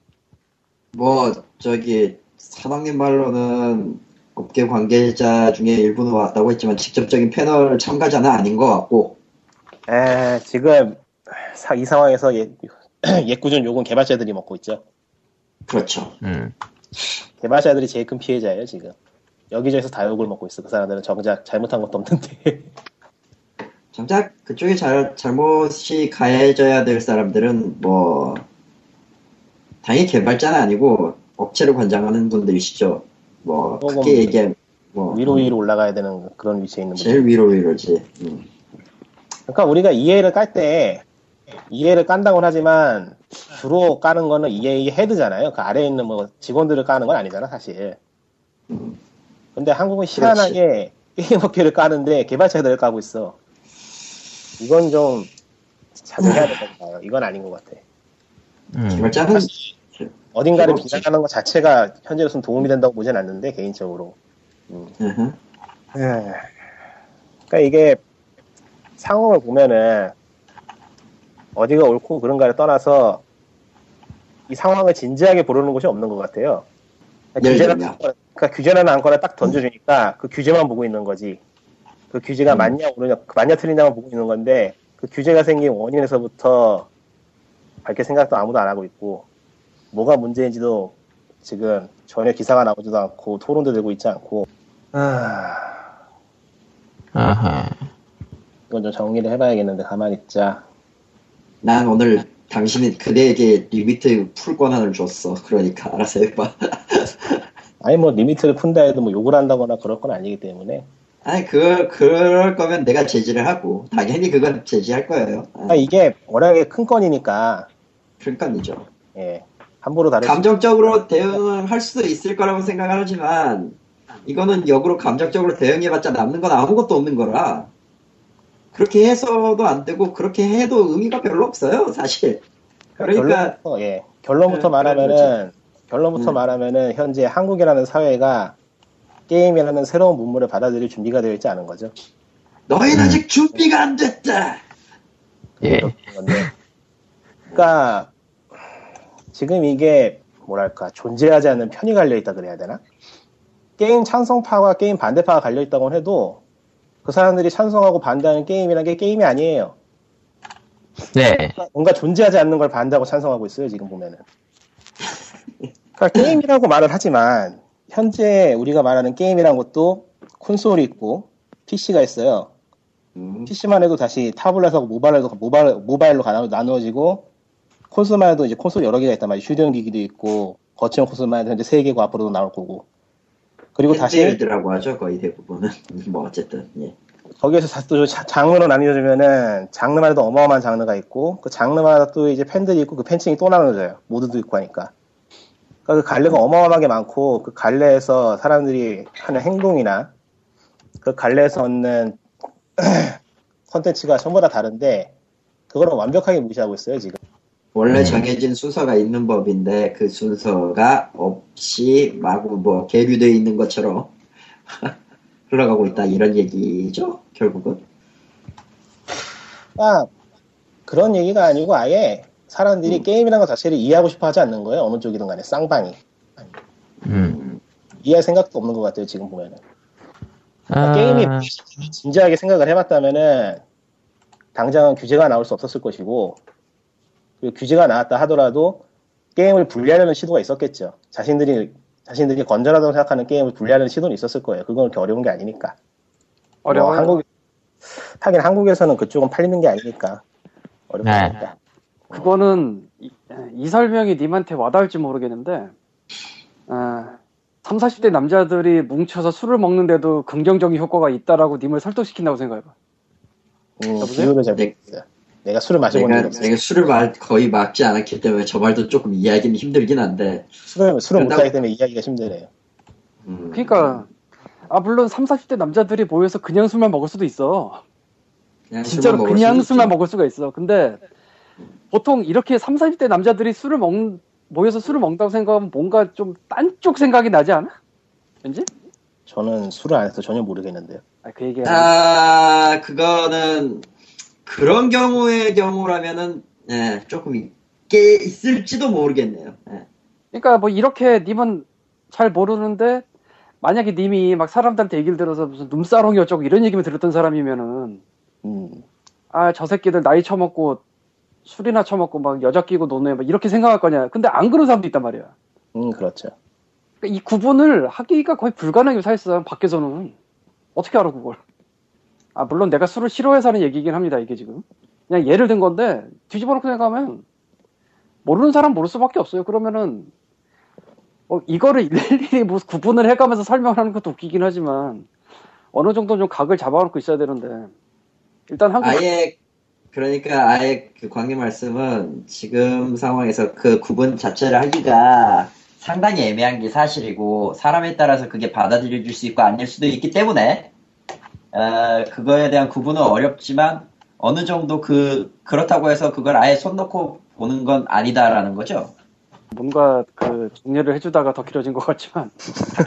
Speaker 2: 뭐 저기 사장님 말로는 업계 관계자 중에 일부는 왔다고 했지만 직접적인 패널 참가자는 아닌 것 같고
Speaker 5: 에, 지금 사- 이 상황에서 예, 예꾸준 욕은 개발자들이 먹고 있죠.
Speaker 2: 그렇죠.
Speaker 1: 음.
Speaker 5: 개발자들이 제일 큰 피해자예요, 지금. 여기저기서 다 욕을 먹고 있어. 그 사람들은 정작 잘못한 것도 없는데.
Speaker 2: 정작 그쪽에 잘, 잘못이 가해져야 될 사람들은 뭐 당연히 개발자는 아니고 업체를 관장하는 분들이시죠. 뭐 크게 얘기하면 뭐
Speaker 5: 위로 위로 올라가야 되는 그런 위치에 있는 분들.
Speaker 2: 제일 위로 위로지. 음.
Speaker 5: 그러니까 우리가 EA를 깔 때 EA를 깐다고는 하지만 주로 까는 거는 EA 헤드잖아요. 그 아래에 있는 뭐 직원들을 까는 건 아니잖아 사실.
Speaker 2: 음.
Speaker 5: 근데 한국은 희한하게 게임 업계를 까는데 개발자들을 까고 있어. 이건 좀 자제해야 될것 같아요. 이건 아닌 것 같아.
Speaker 1: 음.
Speaker 2: 개발자는
Speaker 5: 어딘가를. 비난하는 것 자체가 현재로서는 도움이 된다고 보진 않는데 개인적으로.
Speaker 2: 으흠.
Speaker 5: 그러니까 이게 상황을 보면은 어디가 옳고 그른가를 떠나서 이 상황을 진지하게 보려는 곳이 없는 것 같아요. 그러니까
Speaker 2: 예를
Speaker 5: 규제나
Speaker 2: 들면?
Speaker 5: 그러니까 규제나 안거나 딱 던져주니까 그 규제만 보고 있는 거지. 그 규제가
Speaker 2: 음.
Speaker 5: 맞냐 오르냐 맞냐 틀리냐만 보고 있는 건데 그 규제가 생긴 원인에서부터 밝게 생각도 아무도 안 하고 있고 뭐가 문제인지도 지금 전혀 기사가 나오지도 않고 토론도 되고 있지 않고 아,
Speaker 1: 아하.
Speaker 5: 이건 좀 정리를 해봐야겠는데 가만히 있자.
Speaker 2: 난 오늘 당신이 그대에게 limit 풀 권한을 줬어. 그러니까 알아서 해봐.
Speaker 5: 아니 뭐 limit를 푼다 해도 뭐 욕을 한다거나 그럴 건 아니기 때문에
Speaker 2: 아니 그 그럴 거면 내가 제지를 하고 당연히 그건 제지할 거예요. 아,
Speaker 5: 아, 이게 워낙에 큰 건이니까
Speaker 2: 그러니까이죠.
Speaker 5: 예 함부로 수
Speaker 2: 감정적으로 대응할 수도 있을 거라고 생각을 하지만 이거는 역으로 감정적으로 대응해봤자 남는 건 아무것도 없는 거라 그렇게 해서도 안 되고 그렇게 해도 의미가 별로 없어요 사실. 그러니까
Speaker 5: 결론부터, 예 결론부터
Speaker 2: 네,
Speaker 5: 말하면은 결론부터
Speaker 2: 음.
Speaker 5: 말하면은 현재 한국이라는 사회가 게임이라는 새로운 문물을 받아들일 준비가 되어 있지 않은 거죠.
Speaker 2: 너희는
Speaker 1: 음.
Speaker 2: 아직 준비가 안 됐다.
Speaker 1: 예.
Speaker 5: 그러니까 지금 이게 뭐랄까 존재하지 않는 편이 갈려 있다 그래야 되나? 게임 찬성파와 게임 반대파가 갈려 있다고 해도 그 사람들이 찬성하고 반대하는 게임이라는 게 게임이 아니에요.
Speaker 1: 네.
Speaker 5: 뭔가 존재하지 않는 걸 반대하고 찬성하고 있어요 지금 보면은. 그러니까 게임이라고 말을 하지만 현재 우리가 말하는 게임이란 것도 콘솔이 있고 PC가 있어요.
Speaker 2: 음,
Speaker 5: PC만 해도 다시 타블렛하고 모바일로 모바일 모바일로 가- 나누어지고 콘솔만 해도 이제 콘솔 여러 개가 있단 말이에요. 휴대용 기기도 있고 거치형 콘솔만 해도 현재 세 개고 앞으로도 나올 거고. 그리고 다시
Speaker 2: 핸드헬드라고 하죠 거의 대부분은. 뭐 어쨌든 예.
Speaker 5: 거기에서 또 자- 장르로 나뉘어지면은 장르마다 도 어마어마한 장르가 있고 그 장르마다 또 이제 팬들이 있고 그 팬층이 또 나눠져요. 모드도 있고 하니까. 그러니까 그 갈래가 어마어마하게 많고 그 갈래에서 사람들이 하는 행동이나 그 갈래에서 얻는 컨텐츠가 전부 다 다른데 그거를 완벽하게 무시하고 있어요 지금.
Speaker 2: 원래
Speaker 1: 음.
Speaker 2: 정해진 순서가 있는 법인데 그 순서가 없이 마구 뭐 계류되어 있는 것처럼 흘러가고 있다 이런 얘기죠 결국은.
Speaker 5: 아 그런 얘기가 아니고 아예 사람들이
Speaker 2: 음.
Speaker 5: 게임이라는 것 자체를 이해하고 싶어 하지 않는 거예요 어느 쪽이든 간에 쌍방이
Speaker 1: 음.
Speaker 5: 이해할 생각도 없는 것 같아요 지금 보면은.
Speaker 1: 아,
Speaker 5: 게임이 진지하게 생각을 해봤다면은 당장은 규제가 나올 수 없었을 것이고 규제가 나왔다 하더라도 게임을 분리하려는 시도가 있었겠죠. 자신들이 자신들이 건전하다고 생각하는 게임을 분리하려는 시도는 있었을 거예요. 그건 그렇게 어려운 게 아니니까.
Speaker 3: 어려워요.
Speaker 5: 뭐 한국 하긴 한국에서는 그쪽은 팔리는 게 아니니까 어렵지
Speaker 1: 네.
Speaker 5: 않다.
Speaker 3: 그거는 이, 이 설명이 님한테 와닿을지 모르겠는데 아, 3, 40대 남자들이 뭉쳐서 술을 먹는데도 긍정적인 효과가 있다라고 님을 설득시킨다고 생각해봐.
Speaker 5: 음? 비율을 잘
Speaker 2: 네.
Speaker 5: 모르겠어요. 내가 술을 마셔본 적이
Speaker 2: 내가,
Speaker 5: 없어요.
Speaker 2: 내가 술을 마- 거의 막지 않았기 때문에 저 말도 조금 이해하기는 힘들긴 한데.
Speaker 5: 술을 술을
Speaker 2: 그런다고-
Speaker 5: 못하기 때문에 이해하기가 힘드네요.
Speaker 2: 음,
Speaker 3: 그러니까 아 물론 3, 40대 남자들이 모여서 그냥 술만 먹을 수도 있어.
Speaker 2: 그냥
Speaker 3: 진짜로
Speaker 2: 술만
Speaker 3: 그냥 술만
Speaker 2: 있죠.
Speaker 3: 먹을 수가 있어. 근데 보통 이렇게 3, 40대 남자들이 술을 먹 모여서 술을 먹는다고 생각하면 뭔가 좀 딴 쪽 생각이 나지 않아? 왠지?
Speaker 5: 저는 술을 안 해서 전혀 모르겠는데요.
Speaker 3: 아, 그 얘기
Speaker 2: 아, 그거는 그런 경우의 경우라면은 예, 조금 있게 있을지도 모르겠네요. 예.
Speaker 3: 그러니까 뭐 이렇게 님은 잘 모르는데 만약에 님이 막 사람들한테 얘기를 들어서 무슨 눈사롱이 어쩌고 이런 얘기만 들었던 사람이면은
Speaker 5: 음,
Speaker 3: 아저 새끼들 나이 처먹고 술이나 처먹고 막 여자 끼고 노네 막 이렇게 생각할 거냐 근데 안 그런 사람도 있단 말이야
Speaker 5: 음 그렇죠.
Speaker 3: 그러니까 이 구분을 하기가 거의 불가능해요 사실상 밖에서는 어떻게 알아 그걸 아 물론 내가 술을 싫어해서 하는 얘기긴 합니다 이게 지금. 그냥 예를 든 건데 뒤집어 놓고 생각하면 모르는 사람 모를 수밖에 없어요. 그러면은 어, 이거를 일일이 뭐 구분을 해가면서 설명하는 것도 웃기긴 하지만 어느 정도 좀 각을 잡아놓고 있어야 되는데 일단 한국
Speaker 2: 아예 그러니까 아예 그 광희 말씀은 지금 상황에서 그 구분 자체를 하기가 상당히 애매한 게 사실이고 사람에 따라서 그게 받아들여질 수 있고 아닐 수도 있기 때문에 어, 그거에 대한 구분은 어렵지만 어느 정도 그 그렇다고 해서 그걸 아예 손 놓고 보는 건 아니다라는 거죠.
Speaker 3: 뭔가 그 정리를 해주다가 더 길어진 것 같지만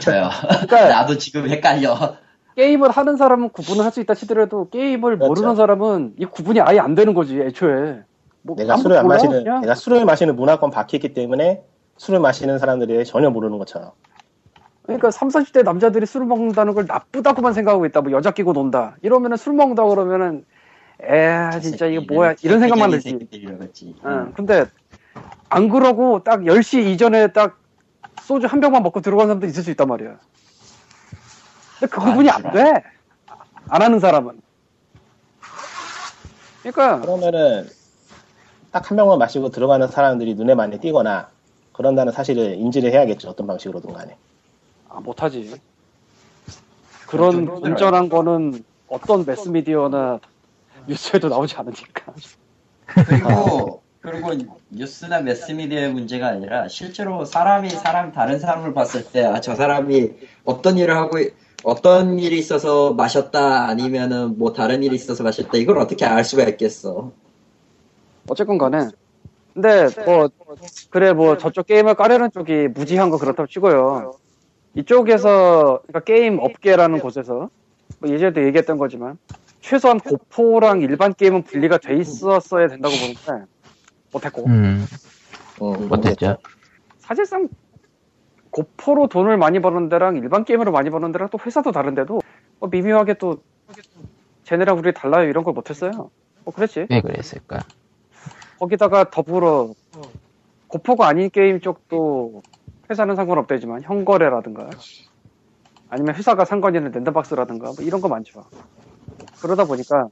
Speaker 2: 저요.
Speaker 3: 그러니까
Speaker 2: 나도 지금 헷갈려.
Speaker 3: 게임을 하는 사람은 구분을 할 수 있다 치더라도 게임을
Speaker 5: 그렇죠.
Speaker 3: 모르는 사람은 이 구분이 아예 안 되는 거지 애초에 뭐
Speaker 5: 내가 술을 안
Speaker 3: 몰라,
Speaker 5: 마시는
Speaker 3: 그냥.
Speaker 5: 내가 술을 마시는 문화권 박혔기 때문에 술을 마시는 사람들이 전혀 모르는 것처럼
Speaker 3: 그러니까 3, 40대 남자들이 술 먹는다는 걸 나쁘다고만 생각하고 있다. 뭐 여자 끼고 논다. 이러면은 술 먹는다 그러면은 에 진짜 이게 뭐야 이런 생각만 들지.
Speaker 2: 새끼들이라겠지.
Speaker 3: 응. 근데 안 그러고 딱 10시 이전에 딱 소주 한 병만 먹고 들어간 사람도 있을 수 있단 말이야. 근데 그 구분이 안 돼. 안 하는 사람은. 그러니까
Speaker 5: 그러면은 딱 한 병만 마시고 들어가는 사람들이 눈에 많이 띄거나 그런다는 사실을 인지를 해야겠죠 어떤 방식으로든 간에
Speaker 3: 아, 못하지. 그런. 온전한 거는 어떤 매스미디어나 뉴스에도 나오지 않으니까.
Speaker 2: 그리고 그리고 뉴스나 매스미디어의 문제가 아니라 실제로 사람이 사람 다른 사람을 봤을 때 아 저 사람이 어떤 일을 하고 있- 어떤 일이 있어서 마셨다 아니면은 뭐 다른 일이 있어서 마셨다 이걸 어떻게 알 수가 있겠어?
Speaker 3: 어쨌건 간에. 근데 뭐 그래 뭐 저쪽 게임을 까려는 쪽이 무지한 거 그렇다고 치고요. 이쪽에서 그러니까 게임 업계라는 곳에서 뭐 예전에도 얘기했던 거지만 최소한 고포랑 일반 게임은 분리가 돼 있었어야 된다고 보는데 못했고
Speaker 1: 음,
Speaker 5: 음,
Speaker 1: 못했죠.
Speaker 3: 사실상 고포로 돈을 많이 버는 데랑 일반 게임으로 많이 버는 데랑 또 회사도 다른데도 뭐 미묘하게 또 쟤네랑 우리 달라요 이런 걸 못했어요. 뭐 그랬지.
Speaker 1: 왜 그랬을까?
Speaker 3: 거기다가 더불어 고포가 아닌 게임 쪽도 회사는 상관없다지만 현거래라든가 아니면 회사가 상관 있는 랜덤박스라든가 뭐 이런 거 많죠. 그러다 보니까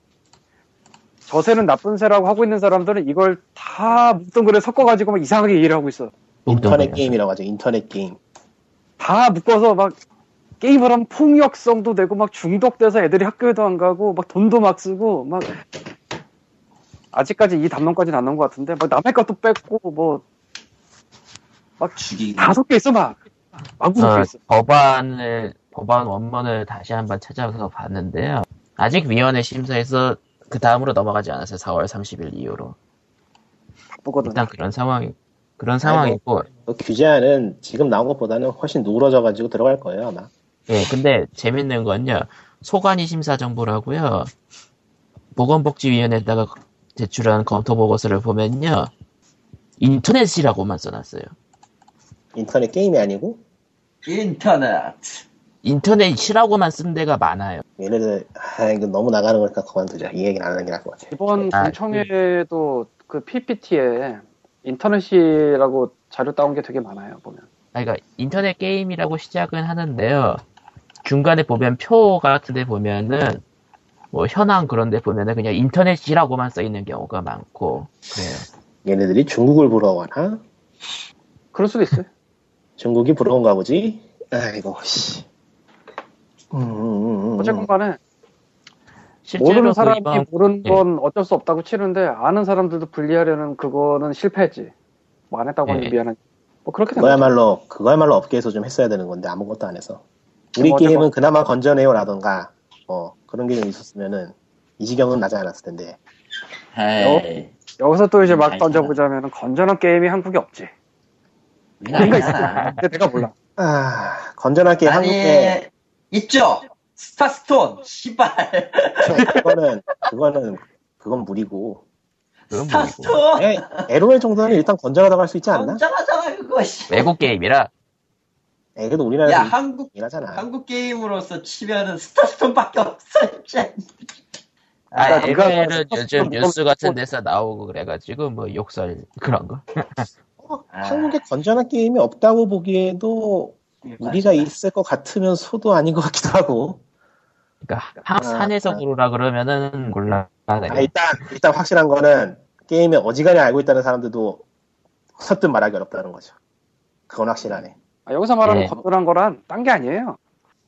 Speaker 3: 저새는 나쁜 새라고 하고 있는 사람들은 이걸 다 묵던그레 섞어가지고 막 이상하게 이해를 하고 있어.
Speaker 5: 인터넷. 게임이라고 하죠 인터넷 게임
Speaker 3: 다 묶어서 막 게임을 하면 폭력성도 되고 막 중독돼서 애들이 학교에도 안 가고 막 돈도 막 쓰고 막 아직까지 이 담론까지는 안 나온 것 같은데 막 남의 것도 뺏고 뭐 막
Speaker 2: 죽이고
Speaker 3: 다섯 개 있어 막 섞여
Speaker 1: 어,
Speaker 3: 있어
Speaker 1: 법안을 법안 원문을 다시 한번 찾아서 봤는데요. 아직 위원회 심사에서 그 다음으로 넘어가지 않았어요. 4월 30일 이후로.
Speaker 3: 바쁘거든
Speaker 1: 일단 그런 상황이 그런 상황이고
Speaker 5: 그 규제안은 지금 나온 것보다는 훨씬 누그러져가지고 들어갈 거예요 아마
Speaker 1: 예, 근데 재밌는 건요. 소관이 심사 정보라고요. 보건복지위원회에다가 제출한 검토 보고서를 보면요. 인터넷이라고만 써놨어요.
Speaker 5: 인터넷 게임이 아니고
Speaker 2: 인터넷
Speaker 1: 인터넷이라고만 쓴 데가 많아요.
Speaker 5: 얘네들 아 이거 너무 나가는 거니까 그만두자 이 얘기는 안 하는 게 나을 것 같아
Speaker 3: 이번
Speaker 1: 아,
Speaker 3: 공청회도 그 PPT에 인터넷이라고 자료 따온 게 되게 많아요 보면
Speaker 1: 아, 그러니까 인터넷 게임이라고 시작은 하는데요. 중간에 보면 표 같은 데 보면은 뭐 현황 그런 데 보면은 그냥 인터넷이라고만 써 있는 경우가 많고 그래요.
Speaker 5: 얘네들이 중국을 부러워하나?
Speaker 3: 그럴 수도 있어요
Speaker 5: 중국이 부러운가 보지? 아이고 씨 음, 음, 음, 음.
Speaker 3: 어쨌건 간에 모르는
Speaker 1: 그
Speaker 3: 사람이
Speaker 1: 이번-
Speaker 3: 모르는
Speaker 1: 예.
Speaker 3: 건 어쩔 수 없다고 치는데 아는 사람들도 분리하려는 그거는 실패했지. 뭐 안 했다고 하니
Speaker 1: 예.
Speaker 3: 미안해. 뭐 그렇게.
Speaker 5: 그거야말로 그거야말로 업계에서 좀 했어야 되는 건데 아무것도 안 해서 우리
Speaker 3: 뭐
Speaker 5: 게임은
Speaker 3: 어쨌건-
Speaker 5: 그나마 건전해요라던가 뭐 그런 게 좀 있었으면은 이 지경은 나지 않았을 텐데
Speaker 2: 에이
Speaker 3: 여기서 또 이제
Speaker 2: 막잘
Speaker 3: 던져보자면 건전한 게임이 한국에 없지. 뭔가 있어. 근데 내가 몰라.
Speaker 5: 아 건전하게
Speaker 2: 아니
Speaker 5: 한국에
Speaker 2: 있죠 스타스톤 시발
Speaker 5: 그거는 그거는 그건 무리고
Speaker 2: 스타스톤
Speaker 5: 에, LOL 정도는 일단 건전하다고 할 수 있지 않나?
Speaker 2: 건전하잖아 그거 씨.
Speaker 1: 외국 게임이라
Speaker 5: 에, 그래도
Speaker 2: 야
Speaker 5: 우리나라에서
Speaker 2: 한국
Speaker 5: 일하잖아
Speaker 2: 한국 게임으로서 치면은 스타스톤밖에 없어 진짜
Speaker 1: 아,
Speaker 3: 스포츠
Speaker 1: 요즘
Speaker 3: 좀
Speaker 1: 뉴스 같은
Speaker 3: 뭐-
Speaker 1: 데서 나오고 그래가지고 뭐 욕설 그런 거.
Speaker 5: 어,
Speaker 2: 아.
Speaker 5: 한국에 건전한 게임이 없다고 보기에도 무리가 있을 것 같으면서도 아닌 것 같기도 하고
Speaker 1: 그러니까 한
Speaker 5: 아,
Speaker 1: 산에서
Speaker 5: 아.
Speaker 1: 고르라 그러면은 몰라.
Speaker 5: 아, 일단 일단 확실한 거는 게임에 어지간히 알고 있다는 사람들도 선뜻 말하기 어렵다는 거죠. 그건 확실하네.
Speaker 3: 아, 여기서 말하는
Speaker 1: 네.
Speaker 3: 건전한 거란 딴 게 아니에요.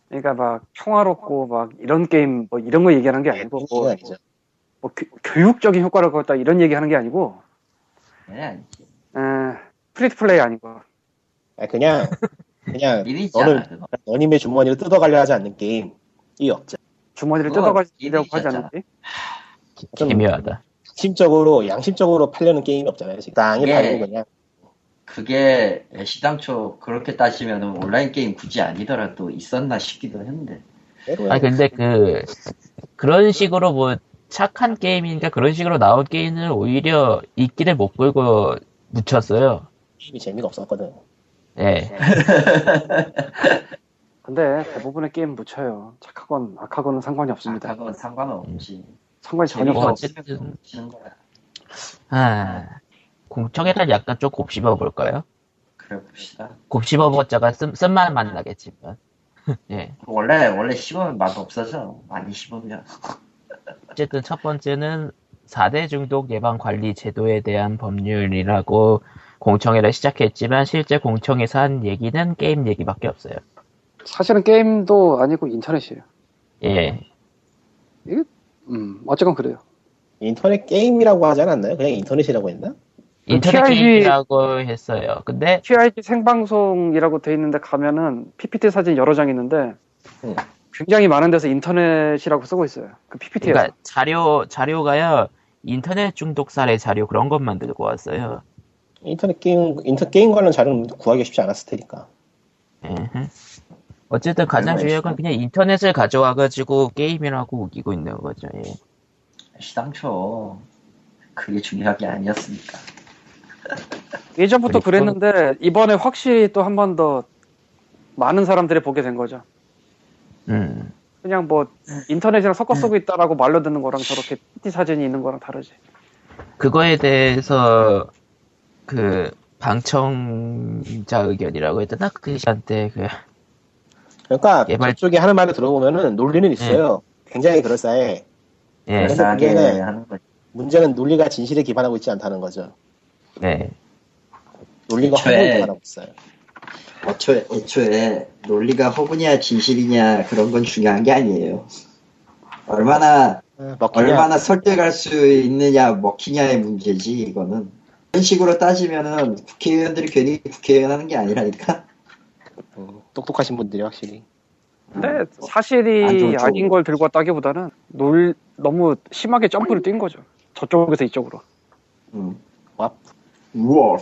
Speaker 3: 그러니까 막 평화롭고 막 이런 게임 뭐 이런 거 얘기하는 게 아니고 뭐,
Speaker 5: 아니죠.
Speaker 3: 뭐 교, 교육적인 효과를 거뒀다 이런 얘기하는 게 아니고
Speaker 2: 네.
Speaker 3: 에, free to play 아니고
Speaker 5: 아, 그냥 그냥 너를. 너님의 주머니를 뜯어가려 하지 않는 게임이 없죠.
Speaker 3: 주머니를 뜯어가려고 하지. 않는지
Speaker 5: 좀
Speaker 1: 기묘하다.
Speaker 5: 심적으로 양심적으로 팔려는 게임이 없잖아요. 땅이
Speaker 2: 예.
Speaker 5: 팔리고 그냥
Speaker 2: 그게 시당초 그렇게 따지면 온라인 게임 굳이 아니더라도 있었나 싶기도 했는데.
Speaker 1: 아니 근데 그 그런 식으로 뭐 착한 게임인가 그런 식으로 나온 게임은 오히려 인기를 못 끌고 묻혔어요.
Speaker 5: 게임이 재미가 없었거든.
Speaker 1: 예.
Speaker 3: 근데 대부분의 게임 묻혀요. 착하건 악하건은 상관이 없습니다.
Speaker 2: 그건 상관없지.
Speaker 3: 상관이 전혀
Speaker 1: 뭐
Speaker 2: 치는 거야.
Speaker 1: 아 공청회를 약간 좀 곱씹어 볼까요?
Speaker 2: 그래 봅시다.
Speaker 1: 곱씹어 보자가 쓴 쓴맛 만나겠지만. 예.
Speaker 2: 원래 원래 씹으면 맛 없어져. 많이 씹으면.
Speaker 1: 어쨌든 첫 번째는 4대 중독 예방 관리 제도에 대한 법률이라고 공청회를 시작했지만 실제 공청회에서 한 얘기는 게임 얘기밖에 없어요.
Speaker 3: 사실은 게임도 아니고 인터넷이에요.
Speaker 1: 예.
Speaker 3: 음, 어쨌건 그래요.
Speaker 5: 인터넷 게임이라고 하지 않았나요? 그냥 인터넷이라고 했나?
Speaker 1: 인터넷
Speaker 3: TRG
Speaker 1: 게임이라고 했어요. 근데
Speaker 3: TRG 생방송이라고 돼 있는데 가면은 PPT 사진 여러 장 있는데
Speaker 5: 음.
Speaker 3: 굉장히 많은 데서 인터넷이라고 쓰고 있어요. 그 PPT에서.
Speaker 1: 그러니까 자료 자료가요 인터넷 중독 사례 자료 그런 것만 들고 왔어요.
Speaker 5: 인터넷 게임 인터 게임 관련 자료는 구하기 쉽지 않았을 테니까.
Speaker 1: 에헤. 어쨌든 가장 중요한 건. 그냥 인터넷을 가져와가지고 게임이라고 우기고 있는 거죠. 예.
Speaker 2: 시당초 그게 중요한 게 아니었으니까.
Speaker 3: 예전부터 그랬는데 이번에 확실히 또 한 번 더 많은 사람들이 보게 된 거죠.
Speaker 1: 음.
Speaker 3: 그냥 뭐 인터넷이랑 섞어 쓰고 있다라고 말로 듣는 거랑 저렇게 PPT 사진이 있는 거랑 다르지.
Speaker 1: 그거에 대해서 그 방청자 의견이라고 했더나 그 시간대 그
Speaker 5: 그러니까
Speaker 1: 개발-
Speaker 5: 저쪽에 하는 말을 들어보면은 논리는 있어요. 굉장히 그럴싸해.
Speaker 1: 예,
Speaker 5: 그래서 문제는-
Speaker 2: 하는 거지.
Speaker 5: 문제는 논리가 진실에 기반하고 있지 않다는 거죠.
Speaker 1: 네.
Speaker 5: 논리가 허구에 기반하고 있어요.
Speaker 2: 애초에, 애초에 논리가 허구냐 진실이냐 그런 건 중요한 게 아니에요. 얼마나
Speaker 5: 먹히냐?
Speaker 2: 얼마나 설득할 수 있느냐 먹히냐의 문제지 이거는. 이런 식으로 따지면은 국회의원들이 괜히 국회의원 하는 게 아니라니까.
Speaker 5: 음, 똑똑하신 분들이 확실히.
Speaker 3: 근데
Speaker 2: 안
Speaker 3: 사실이. 아닌 걸 들고 왔다기보다는 놀 너무 심하게 점프를 뛴 거죠. 저쪽에서 이쪽으로.
Speaker 2: 음.
Speaker 5: 와.
Speaker 2: 우와.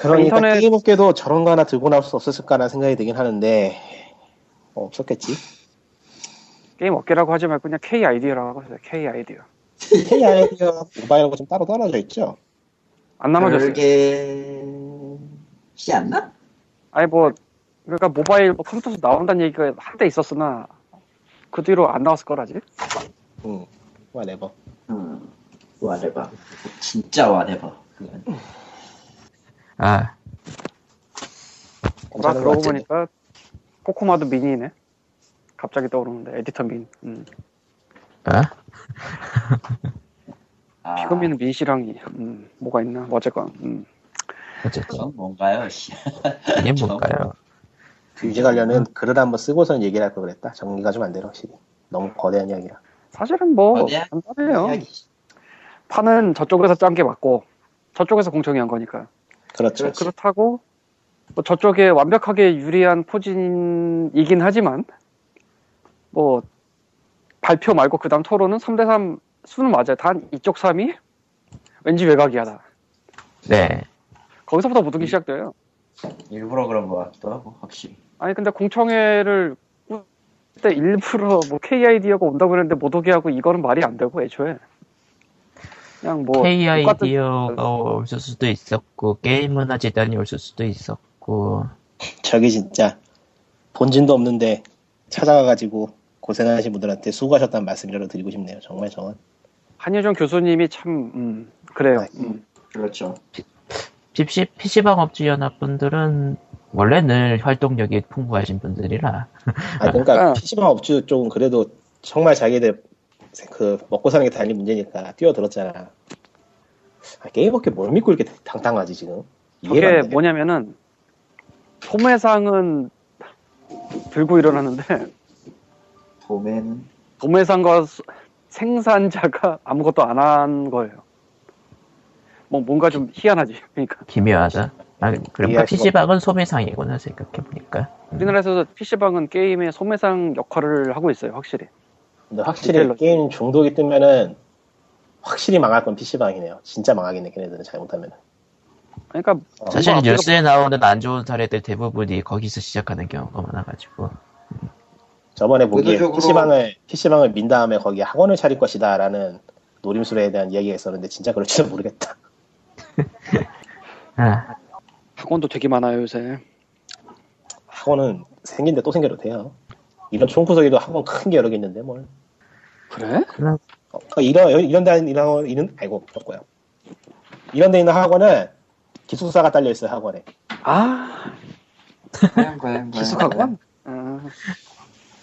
Speaker 5: 그러니까
Speaker 3: 인터넷-
Speaker 5: 게임 업계도 저런 거 하나 들고 나올 수 없었을까라는 생각이 들긴 하는데 어, 없었겠지.
Speaker 3: 게임 업계라고 하지 말고 그냥 K 아이디어라고 하세요. K 아이디어.
Speaker 5: K 아이디어 모바일하고 좀 따로 떨어져 있죠.
Speaker 3: 안 나눠졌어요.
Speaker 2: 별개지 않나?
Speaker 3: 아니 뭐 그러니까 모바일 뭐 컴퓨터에서 나온다는 얘기가 한때 있었으나 그 뒤로 안 나왔을 거라지.
Speaker 5: 응. 와네버.
Speaker 2: 음. 와레버. 진짜 와레버. 그건.
Speaker 1: 아,
Speaker 5: 나거
Speaker 3: 그러고. 보니까 코코마도 미니네. 갑자기 떠오르는데 에디터 민. 음.
Speaker 1: 어?
Speaker 2: 아,
Speaker 3: 피그민은 민씨랑 음, 뭐가 있나? 어쨌건 음.
Speaker 1: 어쨌든
Speaker 2: 그건 뭔가요? 씨.
Speaker 1: 이게 뭘까요?
Speaker 5: 규제 관련은 글을 한번 쓰고선 얘기를 할 걸 그랬다. 정리가 좀 안 되네 확실히. 너무 거대한 이야기라.
Speaker 3: 사실은 뭐
Speaker 2: 어디야?
Speaker 3: 간단해요.
Speaker 2: 이야기.
Speaker 3: 판은 저쪽에서 짠 게 맞고 저쪽에서 공청이 한 거니까.
Speaker 5: 그렇죠.
Speaker 3: 그렇다고 뭐 저쪽에 완벽하게 유리한 포진이긴 하지만 뭐 발표 말고 그 다음 토론은 3대3 수는 맞아요. 단 이쪽 3이 왠지 외곽이야 다.
Speaker 1: 네.
Speaker 3: 거기서부터 모든 게 시작돼요.
Speaker 2: 일부러 그런 것 같기도 하고 확실히.
Speaker 3: 아니 근데 공청회를 그때 일부러 뭐 KID가 온다고 그랬는데 못 오게 하고 이거는 말이 안 되고 애초에 그냥 뭐
Speaker 1: K
Speaker 3: 똑같은-
Speaker 1: 아이디어가 없을 수도 있었고 게임 문화 재단이 없을 수도 있었고
Speaker 5: 저기 진짜 본진도 없는데 찾아가가지고 고생하신 분들한테 수고하셨다는 말씀이라도 드리고 싶네요. 정말 정말.
Speaker 3: 한효정 교수님이 참 음, 그래요.
Speaker 5: 네.
Speaker 3: 음.
Speaker 2: 그렇죠.
Speaker 1: PC, PC방 업주 연합분들은 원래 늘 활동력이 풍부하신 분들이라
Speaker 5: 아 그러니까
Speaker 3: 아.
Speaker 5: PC방 업주 쪽은 그래도 정말 자기들 그 먹고 사는 게 단일 문제니까 뛰어들었잖아. 아, 게임업계 뭘 믿고 이렇게 당당하지 지금? 이해가
Speaker 3: 저게
Speaker 5: 안 돼.
Speaker 3: 뭐냐면은 소매상은 들고 일어났는데
Speaker 2: 봄에는
Speaker 3: 도매상과 수- 생산자가 아무것도 안 한 거예요. 뭐 뭔가 좀 희한하지. 그러니까
Speaker 1: 기묘하다. 아,
Speaker 5: 수가
Speaker 1: PC방은 소매상이구나, 생각해보니까.
Speaker 3: 우리나라에서 PC방은 게임의 소매상 역할을 하고 있어요, 확실히.
Speaker 5: 근데 확실히
Speaker 3: 디테일러.
Speaker 5: 게임 중독이 뜨면은 확실히 망할 건 PC방이네요. 진짜 망하겠네, 걔네들은 잘못하면.
Speaker 3: 그러니까
Speaker 5: 어,
Speaker 1: 사실 뉴스에 나오는 안 좋은 사례들 대부분이 거기서 시작하는 경우가 많아가지고.
Speaker 5: 저번에 보기에
Speaker 2: 의도적으로-
Speaker 5: PC방을, PC방을 민 다음에 거기에 학원을 차릴 것이다 라는 노림수에 대한 이야기가 있었는데 진짜 그럴지는 모르겠다.
Speaker 1: 아,
Speaker 3: 학원도 되게 많아요, 요새.
Speaker 5: 학원은 생긴데 또 생겨도 돼요. 이런 총구석에도 학원 큰 게 여러 개 있는데 뭘.
Speaker 3: 그래?
Speaker 5: 어, 그 이런, 이런 데 있는 학원, 있는, 아이고, 없고요. 이런 데 있는 학원은 기숙사가 딸려 있어요, 학원에.
Speaker 3: 아,
Speaker 2: 과연 과연
Speaker 3: 기숙학원? 아, 그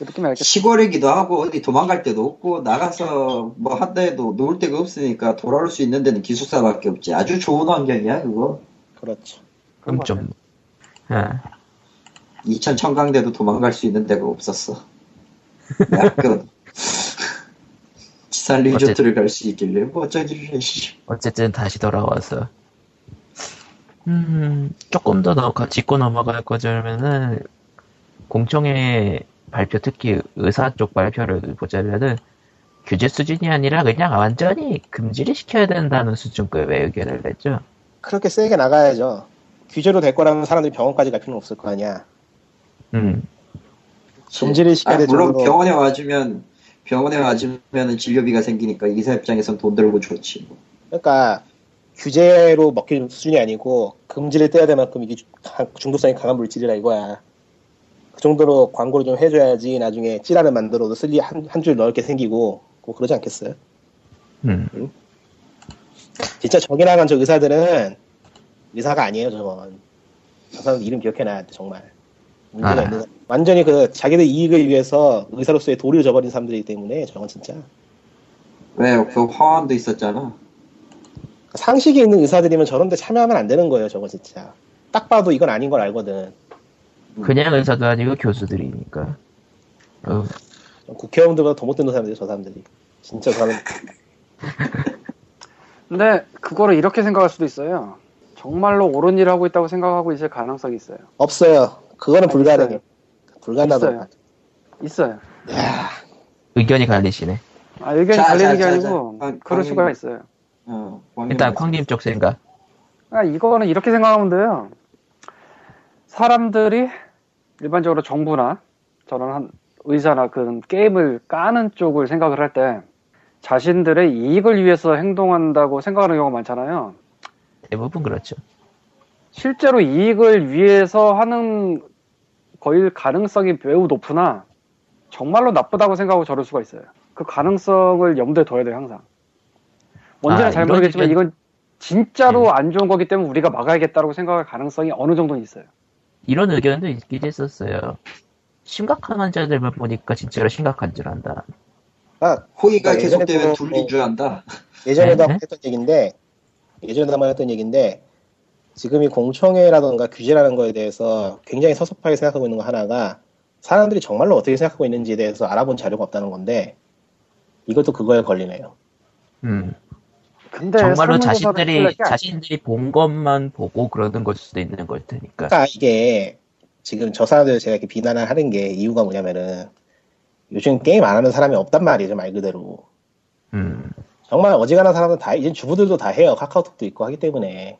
Speaker 3: 느낌이 알겠다.
Speaker 2: 시골이기도 하고 어디 도망갈 데도 없고 나가서 뭐 한다 해도 놀 데가 없으니까 돌아올 수 있는 데는 기숙사밖에 없지 아주 좋은 환경이야 그거
Speaker 5: 그렇죠.
Speaker 1: 그럼 좀. 아,
Speaker 2: 이천 청강대도 도망갈 수 있는 데가 없었어 내 학교 지산 리조트를 갈 수 있길래 뭐 어쩌지 씨.
Speaker 1: 어쨌든 다시 돌아와서. 음, 조금 더더 짚고 넘어갈 거자면은, 공청회 발표, 특히 의사 쪽 발표를 보자면은, 규제 수준이 아니라 그냥 완전히 금지를 시켜야 된다는 수준급의 의견을 냈죠.
Speaker 5: 그렇게 세게 나가야죠. 규제로 될 거라면 사람들이 병원까지 갈 필요는 없을 거 아니야.
Speaker 1: 음,
Speaker 5: 금지를 시켜야
Speaker 2: 아,
Speaker 5: 될
Speaker 2: 물론
Speaker 5: 정도로
Speaker 2: 병원에 와주면 병원에 와주면 진료비가 생기니까 의사 입장에선 돈 들고 좋지 뭐.
Speaker 5: 그러니까 규제로 먹힐 수준이 아니고 금지를 떼야 될 만큼 이게 중독성이 강한 물질이라 이거야. 그 정도로 광고를 좀 해줘야지 나중에 찌라를 만들어도 쓸리 한한줄 넣을 게 생기고 뭐 그러지 않겠어요?
Speaker 1: 음.
Speaker 5: 진짜 저기 나간 저 의사들은 의사가 아니에요 저건. 저 사람 이름 기억해놔야 돼 정말. 문제가
Speaker 1: 아.
Speaker 5: 있는. 완전히 그 자기들 이익을 위해서 의사로서의 도리를 저버린 사람들이기 때문에 저건 진짜
Speaker 2: 왜 그 화환도 있었잖아
Speaker 5: 상식이 있는 의사들이면 저런데 참여하면 안 되는 거예요 저거 진짜. 딱 봐도 이건 아닌 걸 알거든.
Speaker 1: 그냥 의사도 아니고 교수들이니까. 어,
Speaker 5: 국회의원들보다 더 못되는 사람들이 저 사람들이. 진짜 저 사람
Speaker 3: 근데 그거를 이렇게 생각할 수도 있어요. 정말로 옳은 일을 하고 있다고 생각하고 있을 가능성이 있어요.
Speaker 5: 없어요. 그거는
Speaker 3: 아,
Speaker 5: 불가능해. 불가능하다.
Speaker 3: 있어요. 있어요.
Speaker 1: 의견이 갈리시네.
Speaker 3: 아, 의견이
Speaker 2: 자,
Speaker 3: 갈리는
Speaker 2: 자,
Speaker 3: 게
Speaker 2: 자,
Speaker 3: 아니고
Speaker 2: 자. 아,
Speaker 3: 그럴
Speaker 2: 광님.
Speaker 3: 수가 있어요.
Speaker 2: 어, 광님
Speaker 1: 일단. 쾅님 쪽 생각.
Speaker 3: 아, 이거는 이렇게 생각하면 돼요. 사람들이 일반적으로 정부나 저는 한 의사나 그런 게임을 까는 쪽을 생각을 할 때 자신들의 이익을 위해서 행동한다고 생각하는 경우가 많잖아요.
Speaker 1: 대부분 그렇죠.
Speaker 3: 실제로 이익을 위해서 하는 거일 가능성이 매우 높으나 정말로 나쁘다고 생각하고 저럴 수가 있어요. 그 가능성을 염두에 둬야 돼요, 항상. 뭔지는
Speaker 1: 아,
Speaker 3: 잘 모르겠지만 이건 진짜로
Speaker 1: 네.
Speaker 3: 안 좋은 거기 때문에 우리가 막아야겠다고 생각할 가능성이 어느 정도는 있어요.
Speaker 1: 이런 의견도 있긴 했었어요. 심각한 환자들만 보니까 진짜로 심각한 줄 안다.
Speaker 5: 아,
Speaker 2: 호의가
Speaker 5: 그러니까
Speaker 2: 계속되면
Speaker 5: 예전에도
Speaker 2: 둘린 줄 안다
Speaker 5: 예전에도
Speaker 1: 네,
Speaker 5: 한번 했던 얘기인데 예전에도 한번 했던 얘기인데 지금 이 공청회라던가 규제라는 거에 대해서 굉장히 서섭하게 생각하고 있는 거 하나가 사람들이 정말로 어떻게 생각하고 있는지에 대해서 알아본 자료가 없다는 건데 이것도 그거에 걸리네요.
Speaker 1: 음,
Speaker 3: 근데
Speaker 1: 정말로 자신들이 자신들이 본 것만 보고 그러는 걸 수도 있는 걸 테니까.
Speaker 5: 그러니까 이게 지금 저 사람들 제가 이렇게 비난을 하는 게 이유가 뭐냐면은 요즘 게임 안 하는 사람이 없단 말이죠 말 그대로.
Speaker 1: 음,
Speaker 5: 정말 어지간한 사람은 다, 이제 주부들도 다 해요. 카카오톡도 있고 하기 때문에.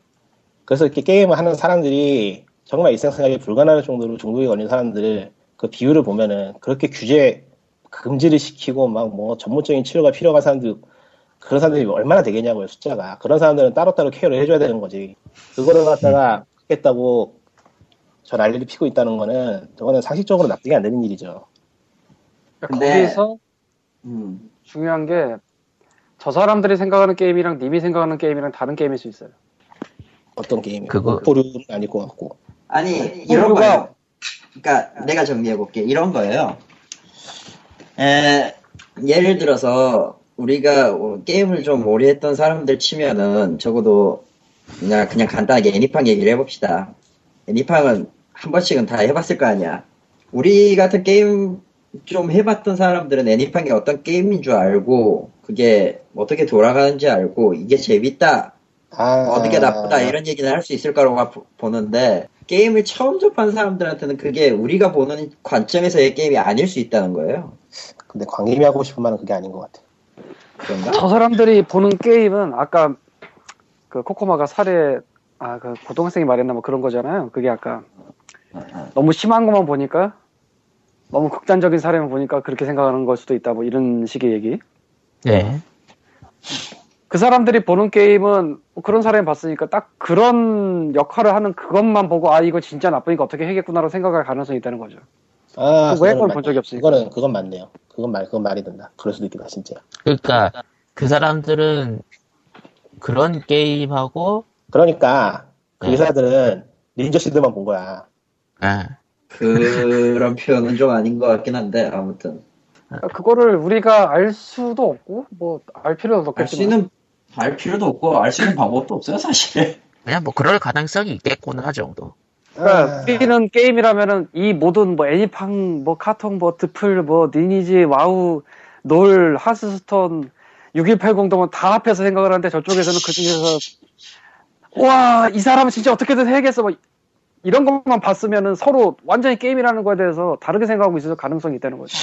Speaker 5: 그래서 이렇게 게임을 하는 사람들이 정말 일상생활에 불가능할 정도로 중독에 걸린 사람들을 그 비율을 보면은 그렇게 규제, 금지를 시키고 막 뭐 전문적인 치료가 필요한 사람들, 그런 사람들이 얼마나 되겠냐고요, 숫자가. 그런 사람들은 따로따로 케어를 해줘야 되는 거지. 그거를 갖다가 하겠다고 저 난리를 피고 있다는 거는 저거는 상식적으로 납득이 안 되는 일이죠.
Speaker 3: 그러니까
Speaker 2: 근데-
Speaker 3: 거기서
Speaker 2: 음.
Speaker 3: 중요한 게 저 사람들이 생각하는 게임이랑 님이 생각하는 게임이랑 다른 게임일 수 있어요.
Speaker 5: 어떤 게임이.
Speaker 1: 그거-
Speaker 5: 포류는 아닐 것 같고.
Speaker 2: 아니 이런
Speaker 3: 누가-
Speaker 2: 거예요. 그러니까 내가 정리해 볼게. 이런 거예요. 에, 예를 들어서 우리가 어, 게임을 좀 오래 했던 사람들 치면은 적어도 그냥 그냥 간단하게 애니팡 얘기를 해봅시다. 애니팡은 한 번씩은 다 해봤을 거 아니야. 우리 같은 게임 좀 해봤던 사람들은 애니팡이 어떤 게임인 줄 알고 그게 어떻게 돌아가는지 알고 이게 재밌다
Speaker 5: 아,
Speaker 2: 어떻게 나쁘다 이런 얘기는 할 수 있을 거라고 보- 보는데 게임을 처음 접한 사람들한테는 그게 우리가 보는 관점에서의 게임이 아닐 수 있다는 거예요.
Speaker 5: 근데 광림이 하고 싶은 말은 그게 아닌 것 같아.
Speaker 2: 그런가?
Speaker 3: 저 사람들이 보는 게임은 아까 그 코코마가 사례 아그 고등학생이 말했나 뭐 그런 거잖아요. 그게 아까 너무 심한 것만 보니까 너무 극단적인 사례만 보니까 그렇게 생각하는 걸 수도 있다 뭐 이런 식의 얘기.
Speaker 1: 네.
Speaker 3: 그 사람들이 보는 게임은 뭐 그런 사람이 봤으니까 딱 그런 역할을 하는 그것만 보고 아 이거 진짜 나쁘니까 어떻게 해겠구나라고 생각할 가능성이 있다는 거죠.
Speaker 5: 아,
Speaker 3: 그 외국은
Speaker 5: 그거는
Speaker 3: 본 적이
Speaker 5: 맞-
Speaker 3: 없으니까.
Speaker 5: 그거는 그건 맞네요. 그건 말 그건 말이 된다. 그럴 수도 있겠다 진짜.
Speaker 1: 그러니까 그 사람들은 그런 게임하고
Speaker 5: 그러니까 그
Speaker 1: 네.
Speaker 5: 의사들은 닌저 시드만 본 거야.
Speaker 1: 아,
Speaker 2: 그런 표현은 좀 아닌 것 같긴 한데 아무튼
Speaker 3: 그러니까 그거를 우리가 알 수도 없고 뭐 알 필요도
Speaker 2: 알수
Speaker 3: 없겠지만
Speaker 2: 있는 알 필요도 없고 알 수 있는 방법도 없어요 사실.
Speaker 1: 그냥 뭐 그럴 가능성이 있겠구나 정도.
Speaker 3: 그러니까
Speaker 5: 아,
Speaker 3: 우리는 게임이라면은 이 모든 뭐 애니팡, 뭐 카톡, 뭐 드플, 뭐 니니지, 와우, 놀, 하스스톤, 6180 등은 다 합해서 생각을 하는데 저쪽에서는 그 중에서 와 이 사람은 진짜 어떻게든 해야겠어 뭐 이런 것만 봤으면은 서로 완전히 게임이라는 거에 대해서 다르게 생각하고 있을 가능성이 있다는 거죠.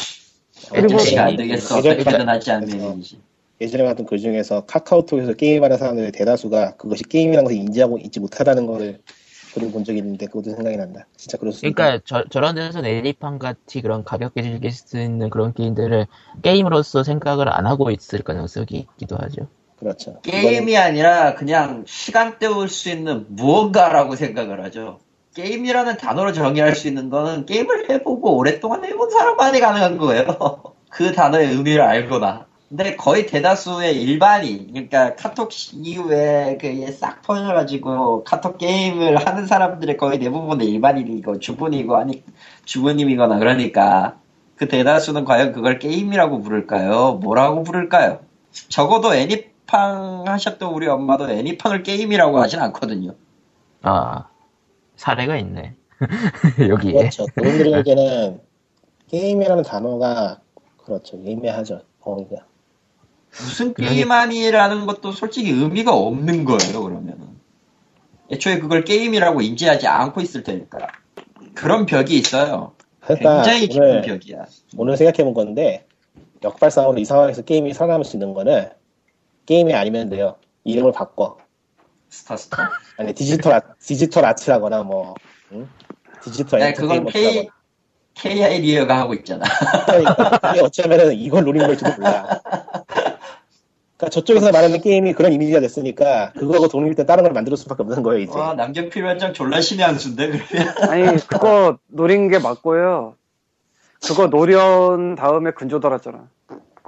Speaker 3: 그리고
Speaker 2: 애들씨가 안 되겠어
Speaker 5: 예전-
Speaker 2: 어떻게든 하지
Speaker 5: 그래서
Speaker 2: 않으면이지.
Speaker 5: 예전에 봤던 글 중에서 카카오톡에서 게임하는 사람들의 대다수가 그것이 게임이라는 것을 인지하고 있지 못하다는 것을 글을 본 적이 있는데 그것도 생각이 난다. 진짜 있다.
Speaker 1: 그러니까 저, 저런 데서는 애니팡 같이 그런 가볍게 즐길 수 있는 그런 게임들을 게임으로서 생각을 안 하고 있을 가능성이 있기도 하죠.
Speaker 5: 그렇죠.
Speaker 2: 게임이 아니라 그냥 시간 때울 수 있는 무언가라고 생각을 하죠. 게임이라는 단어로 정의할 수 있는 거는 게임을 해보고 오랫동안 해본 사람만이 가능한 거예요. 그 단어의 의미를 알거나. 근데 거의 대다수의 일반인, 그러니까 카톡 이후에 그게 싹 퍼져가지고 카톡 게임을 하는 사람들의 거의 대부분의 일반인이고 주부이고 아니 주부님이거나 그러니까 그 대다수는 과연 그걸 게임이라고 부를까요? 뭐라고 부를까요? 적어도 애니팡 하셨던 우리 엄마도 애니팡을 게임이라고 하진 않거든요.
Speaker 1: 아, 사례가 있네. 여기에.
Speaker 5: 그렇죠. 그분들에게는 게임이라는 단어가 그렇죠. 애매하죠. 범위가.
Speaker 2: 무슨
Speaker 1: 그러니-
Speaker 2: 게임아니라는 것도 솔직히 의미가 없는 거예요, 그러면은. 애초에 그걸 게임이라고 인지하지 않고 있을 테니까. 그런 벽이 있어요.
Speaker 5: 그러니까
Speaker 2: 굉장히 깊은
Speaker 5: 오늘
Speaker 2: 벽이야.
Speaker 5: 오늘 생각해 본 건데 역발상으로 이 상황에서 게임이 살아남을 수 있는 거는 게임이 아니면 돼요. 이름을 바꿔.
Speaker 2: 스타스타.
Speaker 5: 아니 디지털 아, 디지털 아트라거나 뭐 응? 디지털
Speaker 2: 네, 그건 K,
Speaker 5: K
Speaker 2: 아이디어가 하고 있잖아.
Speaker 5: 그러니까 이게 어쩌면은 이걸 노린 걸지도 몰라. 그러니까 저쪽에서 말하는 게임이 그런 이미지가 됐으니까 그거하고 독립일 때 다른 걸 만들 수밖에 없는 거예요 이제.
Speaker 2: 와, 남경필 원장 졸라 신의 한 수인데, 그러면.
Speaker 3: 아니 그거 노린 게 맞고요. 그거 노련 다음에 근조 달았잖아.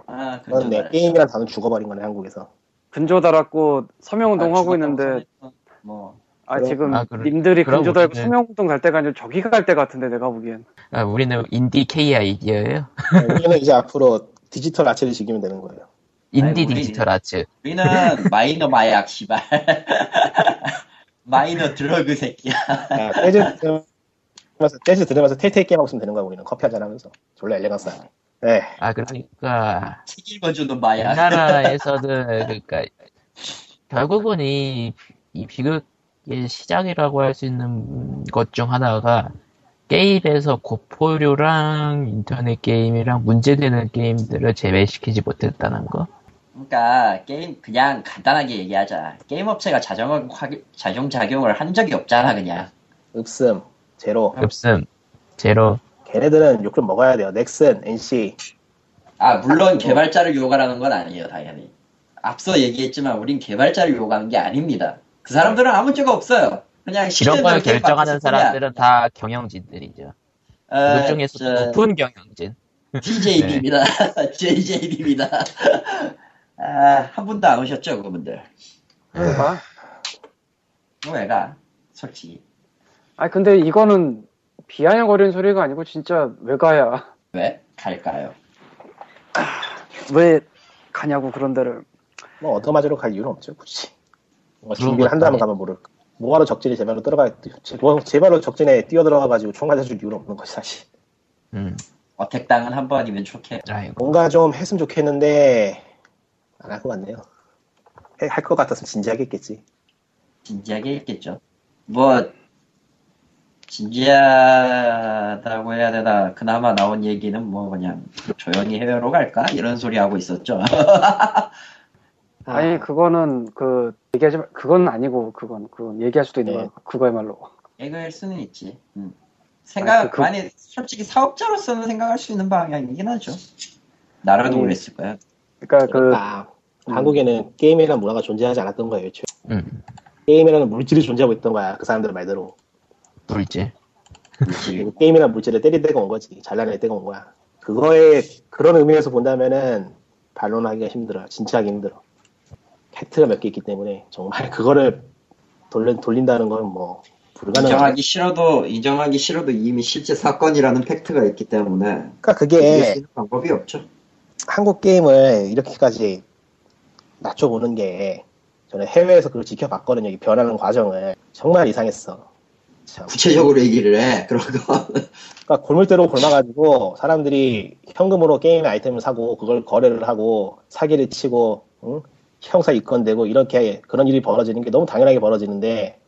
Speaker 2: 아,
Speaker 5: 그런데. 게임이란 단어 죽어버린 거네 한국에서.
Speaker 3: 근조 달았고 서명운동
Speaker 2: 아,
Speaker 3: 하고 있는데.
Speaker 2: 뭐.
Speaker 3: 아
Speaker 5: 그럼-
Speaker 3: 지금
Speaker 1: 아, 그래.
Speaker 3: 님들이
Speaker 1: 그럼
Speaker 3: 근조 달고
Speaker 1: 우리는-
Speaker 3: 서명운동 갈 때가 아니라 저기 갈 때 같은데 내가 보기엔.
Speaker 1: 아, 우리는 인디 K 아이디어예요.
Speaker 5: 우리는 이제 앞으로 디지털 아트를 즐기면 되는 거예요.
Speaker 1: 인디
Speaker 2: 우리-
Speaker 1: 디지털 아트.
Speaker 2: 우리는 마이너 마약, 씨발. 마이너 drug 새끼야.
Speaker 5: 아, 재즈 들으면서 재즈 들으면서 텔테일 게임 하고 있으면 되는 거야 우리는 커피 한잔 하면서 졸라 엘레강스하네. 네.
Speaker 1: 아, 그러니까,
Speaker 2: 책 읽어주는 마약.
Speaker 1: 우리나라에서는, 그러니까, 결국은 이, 이 비극의 시작이라고 할 수 있는 것 중 하나가, 게임에서 고포류랑 인터넷 게임이랑 문제되는 게임들을 제외시키지 못했다는 거.
Speaker 2: 그러니까 게임 그냥 간단하게 얘기하자. 게임 업체가 자정 자정 작용을 한 적이 없잖아 그냥.
Speaker 5: 읍슴 제로
Speaker 1: 없음, 제로.
Speaker 5: 걔네들은 욕 좀 먹어야 돼요. 넥슨 NC
Speaker 2: 아 물론 개발자를 욕하라는 건 아니에요 당연히. 앞서 얘기했지만 우린 개발자를 욕하는 게 아닙니다. 그 사람들은 아무 죄가 없어요. 그냥
Speaker 1: 이런 걸 결정하는. 사람들은 다 경영진들이죠.
Speaker 2: 어,
Speaker 1: 그 중에서
Speaker 2: 저,
Speaker 1: 높은 경영진.
Speaker 2: TJB입니다. JJB입니다. 아, 한 분도 안 오셨죠, 그분들.
Speaker 3: 봐.
Speaker 2: 왜가? 솔직히.
Speaker 3: 아 근데 이거는 비아냥거리는 소리가 아니고 진짜 왜 가야?
Speaker 2: 왜? 갈까요?
Speaker 3: 왜 가냐고 그런 데를.
Speaker 5: 뭐 얻어맞으러 갈 이유는 없죠 굳이. 뭐 준비를 한다면 가면 모를까. 뭐하러 적진에 제 발로 들어가 제, 뭐, 제 발로 적진에 뛰어 들어가가지고 총 맞아줄 이유는 없는 거지 사실
Speaker 1: 음.
Speaker 2: 어택당은 한 번이면.
Speaker 1: 아이고.
Speaker 5: 뭔가 좀 했으면 좋겠는데 안 할 것 같네요 할 것 같아서 진지하게 했겠지
Speaker 2: 진지하게 했겠죠. 뭐 진지하다고 해야 되나 그나마 나온 얘기는 뭐 그냥 조용히 해외로 갈까 이런 소리 하고 있었죠.
Speaker 3: 아니 그거는 그 얘기하지 마- 그건 아니고 그건 그건 얘기할 수도 있는
Speaker 5: 네.
Speaker 3: 거야 그거야말로
Speaker 2: 얘기할 수는 있지. 음. 생각
Speaker 3: 아, 그- 그-
Speaker 2: 아니 솔직히 사업자로서는 생각할 수 있는 방향이긴 하죠. 나라도
Speaker 3: 아니,
Speaker 2: 그랬을 거야.
Speaker 3: 그러니까 그
Speaker 5: 아, 한국에는 게임이라는 문화가 존재하지 않았던 거예요 애초에.
Speaker 1: 음.
Speaker 5: 게임이라는 물질이 존재하고 있던 거야 그 사람들 말대로.
Speaker 1: 물질.
Speaker 5: 게임이라는 물질을 때릴 때가 온 거지 잘라낼 때가 온 거야. 그거에 그런 의미에서 본다면은 반론하기가 힘들어 진짜 하기 힘들어. 팩트가 몇 개 있기 때문에 정말 그거를 돌려, 돌린다는 건 뭐 불가능한
Speaker 2: 인정하기 싫어도 인정하기 싫어도 이미 실제 사건이라는 팩트가 있기 때문에
Speaker 5: 그러니까 그게
Speaker 2: 방법이 없죠.
Speaker 5: 한국 게임을 이렇게까지 낮춰보는 게 저는 해외에서 그걸 지켜봤거든요 이 변하는 과정을 정말 이상했어 참.
Speaker 2: 구체적으로 얘기를 해. 그런 거.
Speaker 5: 그러니까 골물대로 골라가지고 사람들이 현금으로 게임의 아이템을 사고 그걸 거래를 하고 사기를 치고 응? 형사 입건되고 이렇게 그런 일이 벌어지는 게 너무 당연하게 벌어지는데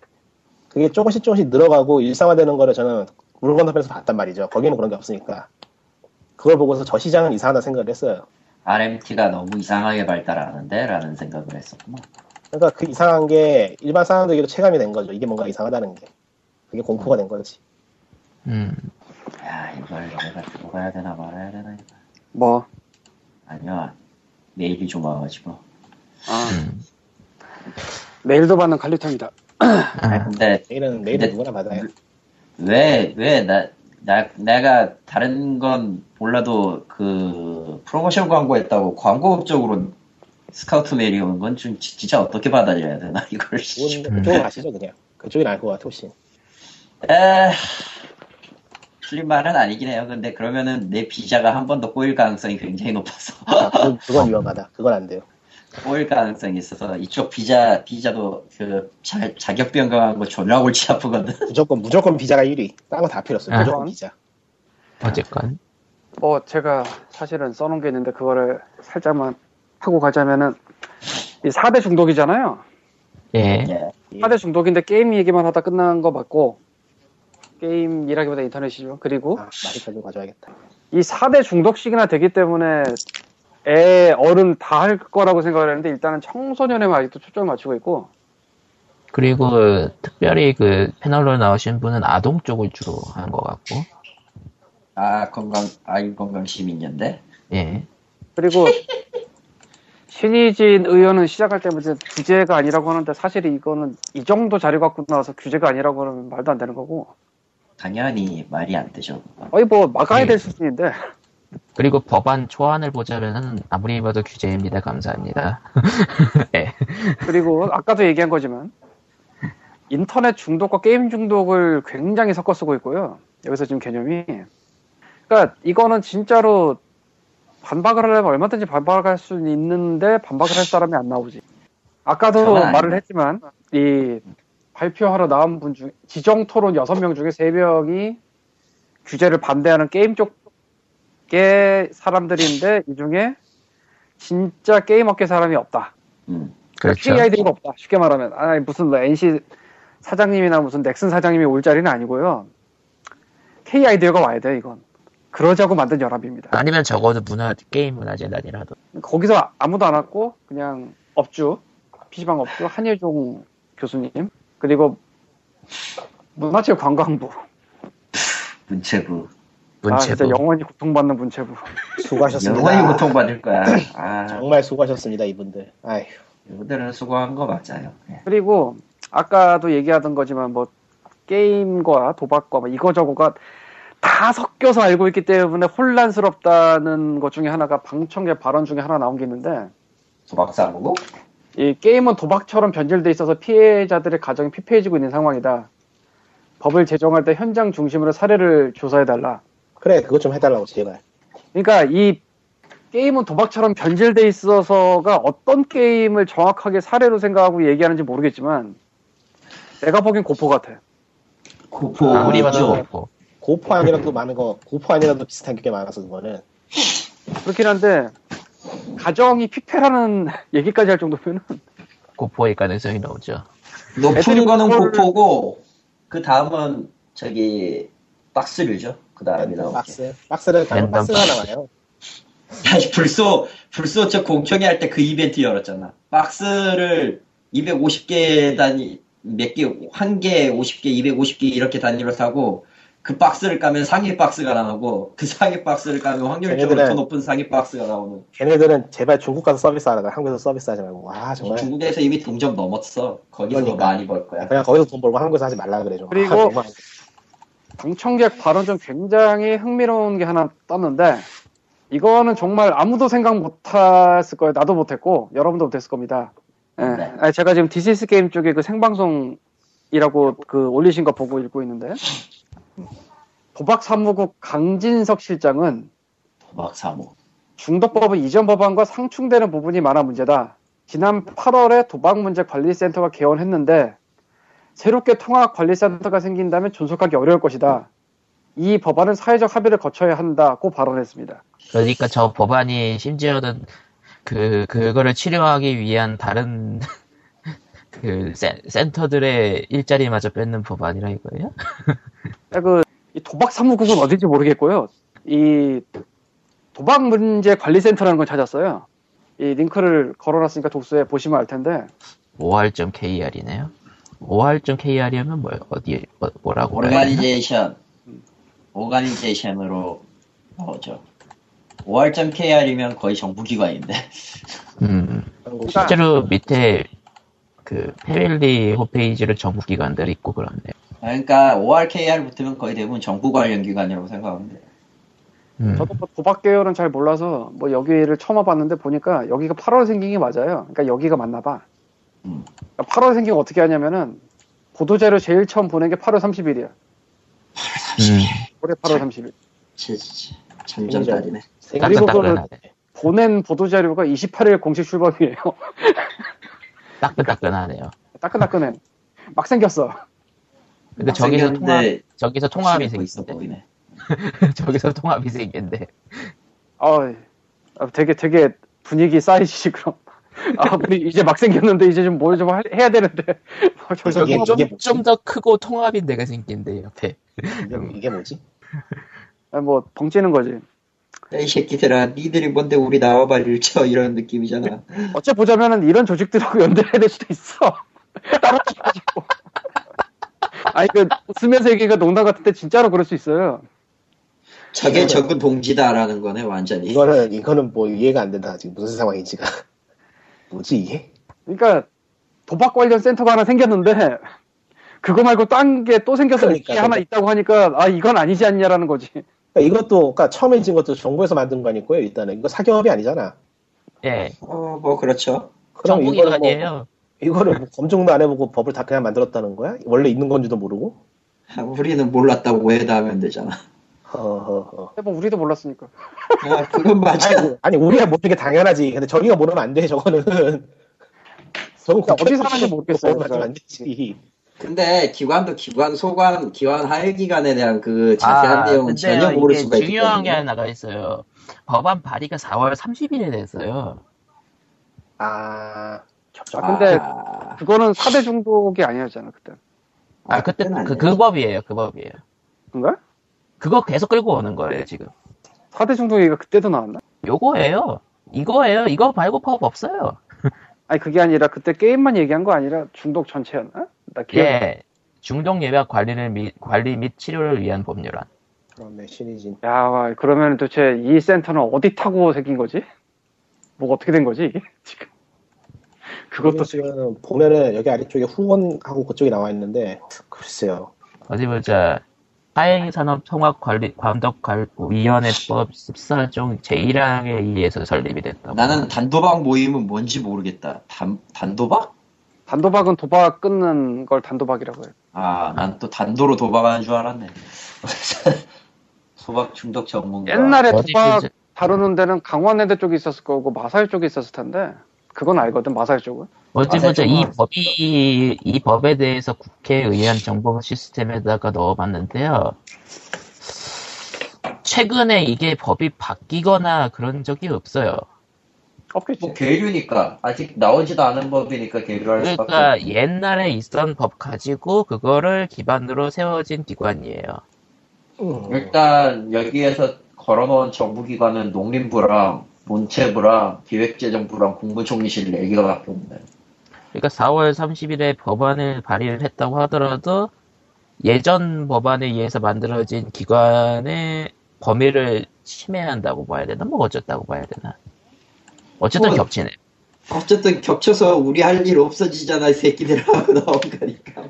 Speaker 5: 그게 조금씩 조금씩 늘어가고 일상화되는 거를 저는 물 건너편에서 봤단 말이죠. 거기는 그런 게 없으니까 그걸 보고서 저 시장은 이상하다 생각을 했어요.
Speaker 2: RMT가 너무 이상하게 발달하는데 라는 생각을 했었구나.
Speaker 5: 그러니까 그 이상한 게 일반 사람들에게도 체감이 된 거죠. 이게 뭔가 이상하다는 게 그게 공포가 된 거지.
Speaker 1: 음.
Speaker 2: 야 이걸 내가 들어가야 되나 말아야 되나 이거.
Speaker 3: 뭐
Speaker 2: 아니야 메일이 좀 와가지고.
Speaker 3: 아,
Speaker 1: 음.
Speaker 3: 메일도 받는 칼리터입니다
Speaker 1: 아,
Speaker 2: 근데
Speaker 5: 내일은 내일은
Speaker 2: 근데-
Speaker 5: 누구나 받아요.
Speaker 2: 왜, 왜, 나, 나, 내가 다른 건 몰라도 그 프로모션 광고 했다고 광고적으로 스카우트 메일이 오는 건 좀 진짜 어떻게 받아줘야 되나, 이걸.
Speaker 5: 그쪽으로 가시죠 그냥. 그쪽이 나을 것 같아 훨씬.
Speaker 2: 에, 틀린 말은 아니긴 해요. 근데 그러면은 내 비자가 한 번 더 꼬일 가능성이 굉장히 높아서.
Speaker 5: 아, 그건 위험하다. 그건 안 돼요.
Speaker 2: 꼬일 가능성이 있어서 이쪽 비자, 비자도 그 자, 자격 변경한 거 존나 골치 아프거든.
Speaker 5: 무조건 무조건 비자가 1위. 딴 거 다 필요 없어.
Speaker 1: 아.
Speaker 5: 무조건 비자.
Speaker 1: 어쨌건.
Speaker 3: 뭐 제가 사실은 써놓은 게 있는데 그거를 살짝만 하고 가자면은 이 4대 중독이잖아요
Speaker 1: 예.
Speaker 2: 예.
Speaker 3: 4대 중독인데 게임 얘기만 하다 끝난 거 맞고 게임이라기보다 인터넷이죠 그리고
Speaker 5: 아, 마이크를 가져야겠다.
Speaker 3: 이 4대 중독식이나 되기 때문에 애, 어른 다 할 거라고 생각을 했는데 일단은 청소년에만 아직도 초점을 맞추고 있고
Speaker 1: 그리고 특별히 그 패널로 나오신 분은 아동 쪽을 주로 한 것 같고.
Speaker 2: 아, 건강, 아이 건강 시민연대?
Speaker 1: 예.
Speaker 3: 그리고 신희진 의원은 시작할 때부터 규제가 아니라고 하는데 사실 이거는 이 정도 자료 갖고 나와서 규제가 아니라고 하면 말도 안 되는 거고
Speaker 2: 당연히 말이 안 되죠.
Speaker 3: 거의 뭐 막아야
Speaker 1: 네.
Speaker 3: 될 수준인데
Speaker 1: 그리고 법안 초안을 보자면은 아무리 봐도 규제입니다. 감사합니다. 예.
Speaker 3: 그리고 아까도 얘기한 거지만 인터넷 중독과 게임 중독을 굉장히 섞어 쓰고 있고요. 여기서 지금 개념이 그러니까 이거는 진짜로 반박을 하려면 얼마든지 반박할 수 있는데 반박을 할 사람이 안 나오지. 아까도 말을. 했지만 이 발표하러 나온 분 중 지정 토론 6명 중에 3명이 규제를 반대하는 게임 쪽 의 사람들인데 이 중에 진짜 게임 업계 사람이 없다.
Speaker 2: 음.
Speaker 1: 그렇죠.
Speaker 3: K 아이디가 없다. 쉽게 말하면 아 무슨 뭐 NC 사장님이나 무슨 넥슨 사장님이 올 자리는 아니고요. K 아이디어가 와야 돼 이건. 그러자고 만든 연합입니다.
Speaker 1: 아니면 적어도 문화 게임 문화재단이라도.
Speaker 3: 거기서 아무도 안 왔고 그냥 업주 PC방 업주 한예종 교수님 그리고 문화체육관광부
Speaker 2: 문체부.
Speaker 3: 아 진짜
Speaker 1: 문체부.
Speaker 3: 영원히 고통받는 문체부
Speaker 5: 수고하셨습니다.
Speaker 2: 영원히 고통받을 거야. 아,
Speaker 5: 정말 수고하셨습니다, 이분들. 아휴.
Speaker 2: 이분들은 수고한 거 맞아요. 예.
Speaker 3: 그리고 아까도 얘기하던 거지만 뭐 게임과 도박과 뭐 이거저거가 다 섞여서 알고 있기 때문에 혼란스럽다는 것 중에 하나가 방청객 발언 중에 하나 나온 게 있는데
Speaker 2: 도박사고?
Speaker 3: 이 게임은 도박처럼 변질돼 있어서 피해자들의 가정이 피폐해지고 있는 상황이다. 법을 제정할 때 현장 중심으로 사례를 조사해달라.
Speaker 5: 그래, 그것 좀 해달라고, 제발.
Speaker 3: 그러니까 이 게임은 도박처럼 변질돼 있어서가 어떤 게임을 정확하게 사례로 생각하고 얘기하는지 모르겠지만 내가 보기엔 고포 같아.
Speaker 2: 고포
Speaker 1: 봐도
Speaker 2: 있죠.
Speaker 1: 그렇고.
Speaker 5: 고포 아니라도 많은 거, 고포 아니라도 비슷한 게 많아서 그거는.
Speaker 3: 그렇긴 한데 가정이 피폐라는 얘기까지 할 정도면은
Speaker 1: 고포일 가능성이 나오죠.
Speaker 2: 높은 거는 고포고 그 다음은 저기 박스류죠. 그 다음이 나오게.
Speaker 5: 박스. 박스를 가면 박스가
Speaker 1: 박스.
Speaker 5: 나와요.
Speaker 2: 아니 불소 불소 저 공청회 할 때 그 이벤트 열었잖아. 박스를 250개 단위 몇 개, 한 개, 50개, 250개 이렇게 단위로 사고 그 박스를 까면 상위 박스가 나오고 그 상위 박스를 까면 확률적으로
Speaker 5: 걔네들은-
Speaker 2: 더 높은 상위 박스가 나오는.
Speaker 5: 걔네들은 제발 중국 가서 서비스 하다가 한국에서 서비스 하지 말고. 와, 정말.
Speaker 2: 중국에서 이미 동점 넘었어. 거기서 더
Speaker 5: 그러니까.
Speaker 2: 많이 벌 거야.
Speaker 5: 그냥 거기서 돈 벌고 한국에서 하지 말라 그래, 좀.
Speaker 3: 그리고-
Speaker 5: 아.
Speaker 3: 방청객 발언 중 굉장히 흥미로운 게 하나 떴는데 이거는 정말 아무도 생각 못했을 거예요. 나도 못했고 여러분도 못했을 겁니다. 예.
Speaker 2: 네.
Speaker 3: 아니, 제가 지금 디스이즈게임 쪽에 그 생방송이라고 그 올리신 거 보고 읽고 있는데 도박 사무국 강진석 실장은
Speaker 2: 도박 사모.
Speaker 3: 중독법은 이전 법안과 상충되는 부분이 많아 문제다. 지난 8월에 도박문제관리센터가 개원했는데 새롭게 통합관리센터가 생긴다면 존속하기 어려울 것이다. 이 법안은 사회적 합의를 거쳐야 한다고 발언했습니다.
Speaker 1: 그러니까 저 법안이 심지어는 그 그거를 치료하기 위한 다른 그 센, 센터들의 일자리마저 뺏는 법안이라 이거예요?
Speaker 3: 그, 이 도박 사무국은 어딘지 모르겠고요. 이 도박 문제 관리센터라는 걸 찾았어요. 이 링크를 걸어놨으니까 독서에 보시면 알 텐데
Speaker 1: or.kr이네요. or.kr이면 뭐 어디 어, 뭐라고?
Speaker 2: organization. organization으로 나오죠. or.kr이면 거의 정부기관인데.
Speaker 1: 음, 실제로 밑에 그 패밀리 홈페이지로 정부 기관들 있고 그렇네요.
Speaker 2: 그러니까 ORKR 붙으면 거의 대부분 정부 관련 기관이라고 생각하면 돼요.
Speaker 1: 음,
Speaker 3: 저도 뭐 도박 계열은 잘 몰라서 뭐 여기를 처음 와봤는데 보니까 여기가 8월 생긴 게 맞아요. 그러니까 여기가 맞나 봐.
Speaker 2: 음.
Speaker 3: 그러니까 8월 생긴 거 어떻게 하냐면은 보도자료 제일 처음 보낸 게 8월 30일이야.
Speaker 1: 음,
Speaker 3: 올해 8월 30일.
Speaker 2: 참전달이네.
Speaker 3: 그리고
Speaker 1: 따끈따끈하네.
Speaker 3: 보낸 보도자료가 28일 공식 출범이에요.
Speaker 1: 따끈따끈하네요.
Speaker 3: 따끈따끈해. 막 생겼어.
Speaker 1: 근데 저기서 통합,
Speaker 2: 생겼는데
Speaker 1: 저기서 통합이
Speaker 2: 보이네.
Speaker 1: 저기서 통합이 생긴데,
Speaker 3: 어, 아, 되게 되게 분위기 쌓이지 그럼. 아, 우리 이제 막 생겼는데 이제 좀 뭘 좀 해야 되는데. 어,
Speaker 5: 이게-
Speaker 1: 좀,
Speaker 5: 이게 뭐지?
Speaker 1: 좀더 크고 통합인 데가 생긴데, 옆에.
Speaker 5: 이게, 이게 뭐지?
Speaker 3: 아, 뭐 벙찌는 거지.
Speaker 2: 야, 이 새끼들아, 니들이 뭔데 우리 나와봐 일쳐 이런 느낌이잖아.
Speaker 3: 어째 보자면은 이런 조직들하고 연대해야 될 수도 있어. 따로 가지고. 아니 그 웃으면서 얘기가 농담 같은데 진짜로 그럴 수 있어요.
Speaker 2: 저게 적은 동지다라는 거네 완전히.
Speaker 5: 이거는, 이거는 뭐 이해가 안 된다. 지금 무슨 상황인지가. 뭐지, 이게?
Speaker 3: 그러니까 도박 관련 센터가 하나 생겼는데 그거 말고 딴 게 또 생겨서
Speaker 5: 그러니까,
Speaker 3: 하나
Speaker 5: 그러니까.
Speaker 3: 있다고 하니까 아 이건 아니지 않냐라는 거지.
Speaker 5: 그러니까 이것도, 그러니까 처음에 진 것도 정부에서 만든 거 아니고요, 일단은. 이거 사경업이 아니잖아.
Speaker 1: 예.
Speaker 2: 어, 뭐 그렇죠.
Speaker 5: 그럼
Speaker 1: 정부
Speaker 5: 이거를 뭐,
Speaker 1: 기관이에요.
Speaker 5: 이거를 뭐 검증도 안 해보고 법을 다 그냥 만들었다는 거야? 원래 있는 건지도 모르고?
Speaker 2: 아, 우리는 몰랐다고 오해다 하면 되잖아.
Speaker 5: 허허허.
Speaker 3: 뭐 우리도 몰랐으니까.
Speaker 2: 아, 그건 맞아.
Speaker 5: 아니, 아니, 우리가 모르는 게 당연하지. 근데 저희가 모르면 안 돼, 저거는. 저건
Speaker 3: 그러니까 어디 사는지 모르겠어요, 그래서.
Speaker 5: 안 되지.
Speaker 2: 근데 기관도 기관 소관, 기관 하위 기관에 대한 그 자세한 내용은 전혀 모를
Speaker 1: 아,
Speaker 2: 수가 있기
Speaker 1: 중요한 게. 하나가 있어요. 법안 발의가 4월 30일에 됐어요.
Speaker 5: 아,
Speaker 3: 아, 근데
Speaker 2: 아,
Speaker 3: 그거는 4대 중독이 아니었잖아 그때.
Speaker 1: 아, 그때,
Speaker 2: 그.
Speaker 1: 그 법이에요, 그 법이에요.
Speaker 3: 그런가?
Speaker 1: 그거 계속 끌고 오는 거예요, 지금.
Speaker 3: 4대 중독이가 그때도 나왔나?
Speaker 1: 요거예요. 이거예요. 이거 말고 법 없어요.
Speaker 3: 아니 그게 아니라 그때 게임만 얘기한 거 아니라 중독 전체였나? 나 기억.
Speaker 1: 예. 중독 예방 관리를 및, 관리 및 치료를 위한 법률안.
Speaker 5: 그렇네, 신이진.
Speaker 3: 야, 와, 그러면 도대체 이 센터는 어디 타고 생긴 거지? 뭐가 어떻게 된 거지, 이게? 지금. 그것도
Speaker 5: 지금 보면은 여기 아래쪽에 후원하고 그쪽이 나와 있는데, 글쎄요.
Speaker 1: 어디 보자. 사행산업통합관리, 감독위원회법 14종 제1항에 의해서 설립이 됐다.
Speaker 2: 나는 단도박 모임은 뭔지 모르겠다. 단, 단도박?
Speaker 3: 단도박은 도박 끊는 걸 단도박이라고 해요.
Speaker 2: 아, 난 또 단도로 도박하는 줄 알았네. 소박 중독 전문가.
Speaker 3: 옛날에 도박
Speaker 1: 그-
Speaker 3: 다루는 데는 강원랜드 쪽에 있었을 거고 마사일 쪽에 있었을 텐데 그건 알거든 마사일 쪽은.
Speaker 1: 어찌보자
Speaker 2: 아,
Speaker 1: 이 법이 이 법에 대해서 국회에 의한 정보 시스템에다가 넣어봤는데요. 최근에 이게 법이 바뀌거나 그런 적이 없어요.
Speaker 3: 없겠지.
Speaker 2: 뭐 계류니까 아직 나오지도 않은 법이니까 계류할 수밖에.
Speaker 1: 그러니까. 옛날에 있던 법 가지고 그거를 기반으로 세워진 기관이에요.
Speaker 5: 음.
Speaker 2: 일단 여기에서 걸어놓은 정부기관은 농림부랑 문체부랑 기획재정부랑 국무총리실 4개가 밖에 없네.
Speaker 1: 그러니까 4월 30일에 법안을 발의를 했다고 하더라도 예전 법안에 의해서 만들어진 기관의 범위를 침해한다고 봐야 되나? 뭐 어쨌다고 봐야 되나? 어쨌든
Speaker 2: 뭐,
Speaker 1: 겹치네.
Speaker 2: 어쨌든 겹쳐서 우리 할 일 없어지잖아 이 새끼들하고 나온 거니까.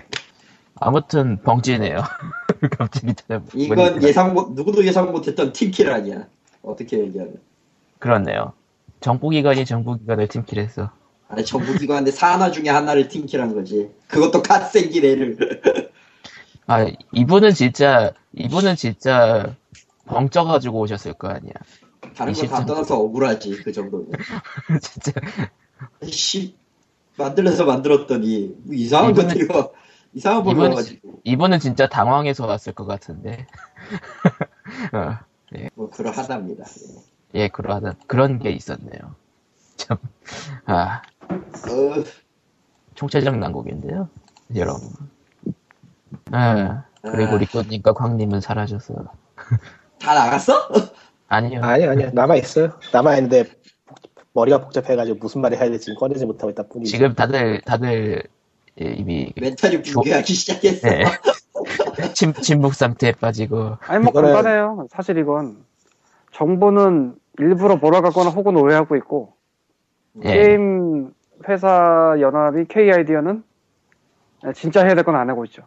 Speaker 1: 아무튼 벙찌네요. 겹치기 때문에.
Speaker 2: 이건 예상 못 누구도 예상 못했던 팀킬 아니야. 어떻게 얘기하면.
Speaker 1: 그렇네요. 정부기관이 정부기관을 팀킬했어.
Speaker 2: 아니 정부기관인데 산하 중에 하나를 팀킬한 거지. 그것도 갓 생긴 애를.
Speaker 1: 아, 이분은 진짜, 이분은 진짜 벙쪄가지고 오셨을 거 아니야.
Speaker 2: 다른 이거 다. 떠나서 억울하지 그 정도면.
Speaker 1: 진짜.
Speaker 2: 씨 만들어서 만들었더니 뭐 이상한
Speaker 1: 이분은-
Speaker 2: 것들이 막 이상한 걸 넣어가지고
Speaker 1: 이분은 진짜 당황해서 왔을 것 같은데. 어,
Speaker 2: 뭐 그러하답니다.
Speaker 1: 예, 그러한, 그런 게 있었네요. 참, 아,
Speaker 2: 어,
Speaker 1: 총체적 난국인데요. 여러분. 아, 그리고
Speaker 2: 아.
Speaker 1: 리코님과 광님은 사라졌어.
Speaker 2: 다 나갔어?
Speaker 1: 아니요.
Speaker 5: 아니 아니요 남아 있어요. 남아 있는데 머리가 복잡해가지고 무슨 말을 해야 될지 꺼내지 못하고 있다 뿐이지.
Speaker 1: 지금 다들, 다들, 예, 이미,
Speaker 2: 멘탈이 붕괴하기 시작했어.
Speaker 1: 네. 침, 침묵 상태에 빠지고,
Speaker 3: 아니 뭐
Speaker 5: 이거는-
Speaker 3: 간단해요. 사실 이건 정부는 일부러 몰아가거나 혹은 오해하고 있고
Speaker 1: 예.
Speaker 3: 게임 회사 연합이 K 아이디어는 진짜 해야 될 건 안 하고 있죠.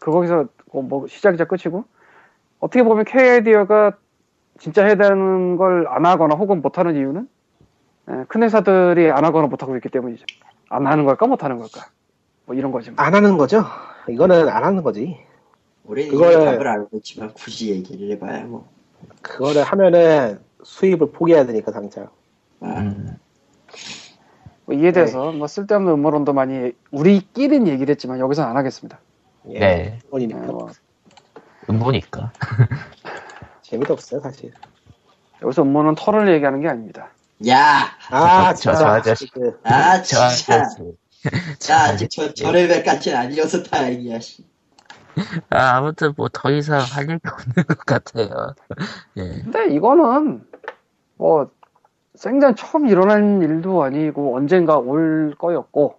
Speaker 3: 그 거기서 뭐 시작이자 끝이고 어떻게 보면 K 아이디어가 진짜 해야 되는 걸 안 하거나 혹은 못 하는 이유는 예, 큰 회사들이 안 하거나 못 하고 있기 때문이죠. 안 하는 걸까 못 하는 걸까 뭐 이런 거지. 뭐.
Speaker 5: 안 하는 거죠. 이거는 안 하는 거지.
Speaker 2: 우리는
Speaker 5: 그거를-
Speaker 2: 이미 답을 알고 있지만 굳이 얘기를 해봐야 뭐.
Speaker 5: 그거를 하면은 수입을 포기해야 되니까 당장.
Speaker 2: 아,
Speaker 1: 음,
Speaker 3: 뭐 이에 대해서 뭐 쓸데없는 음모론도 많이 우리끼리는 얘기를 했지만 여기서 안 하겠습니다.
Speaker 5: 예.
Speaker 1: 네.
Speaker 3: 예,
Speaker 5: 본이니까
Speaker 3: 뭐
Speaker 1: 음보니까.
Speaker 5: 재미도 없어요 사실.
Speaker 3: 여기서 음모는 털을 얘기하는 게 아닙니다.
Speaker 2: 야,
Speaker 5: 아
Speaker 1: 저- 저. 아저씨.
Speaker 5: 그,
Speaker 2: 아
Speaker 1: 저,
Speaker 2: 진짜. 아직 저, 저 레벨까지는 아니어서 다행이야. 씨.
Speaker 1: 아, 아무튼 뭐 더 이상 할 얘기 없는 것 같아요. 예.
Speaker 3: 근데 이거는 뭐 생전 처음 일어난 일도 아니고 언젠가 올 거였고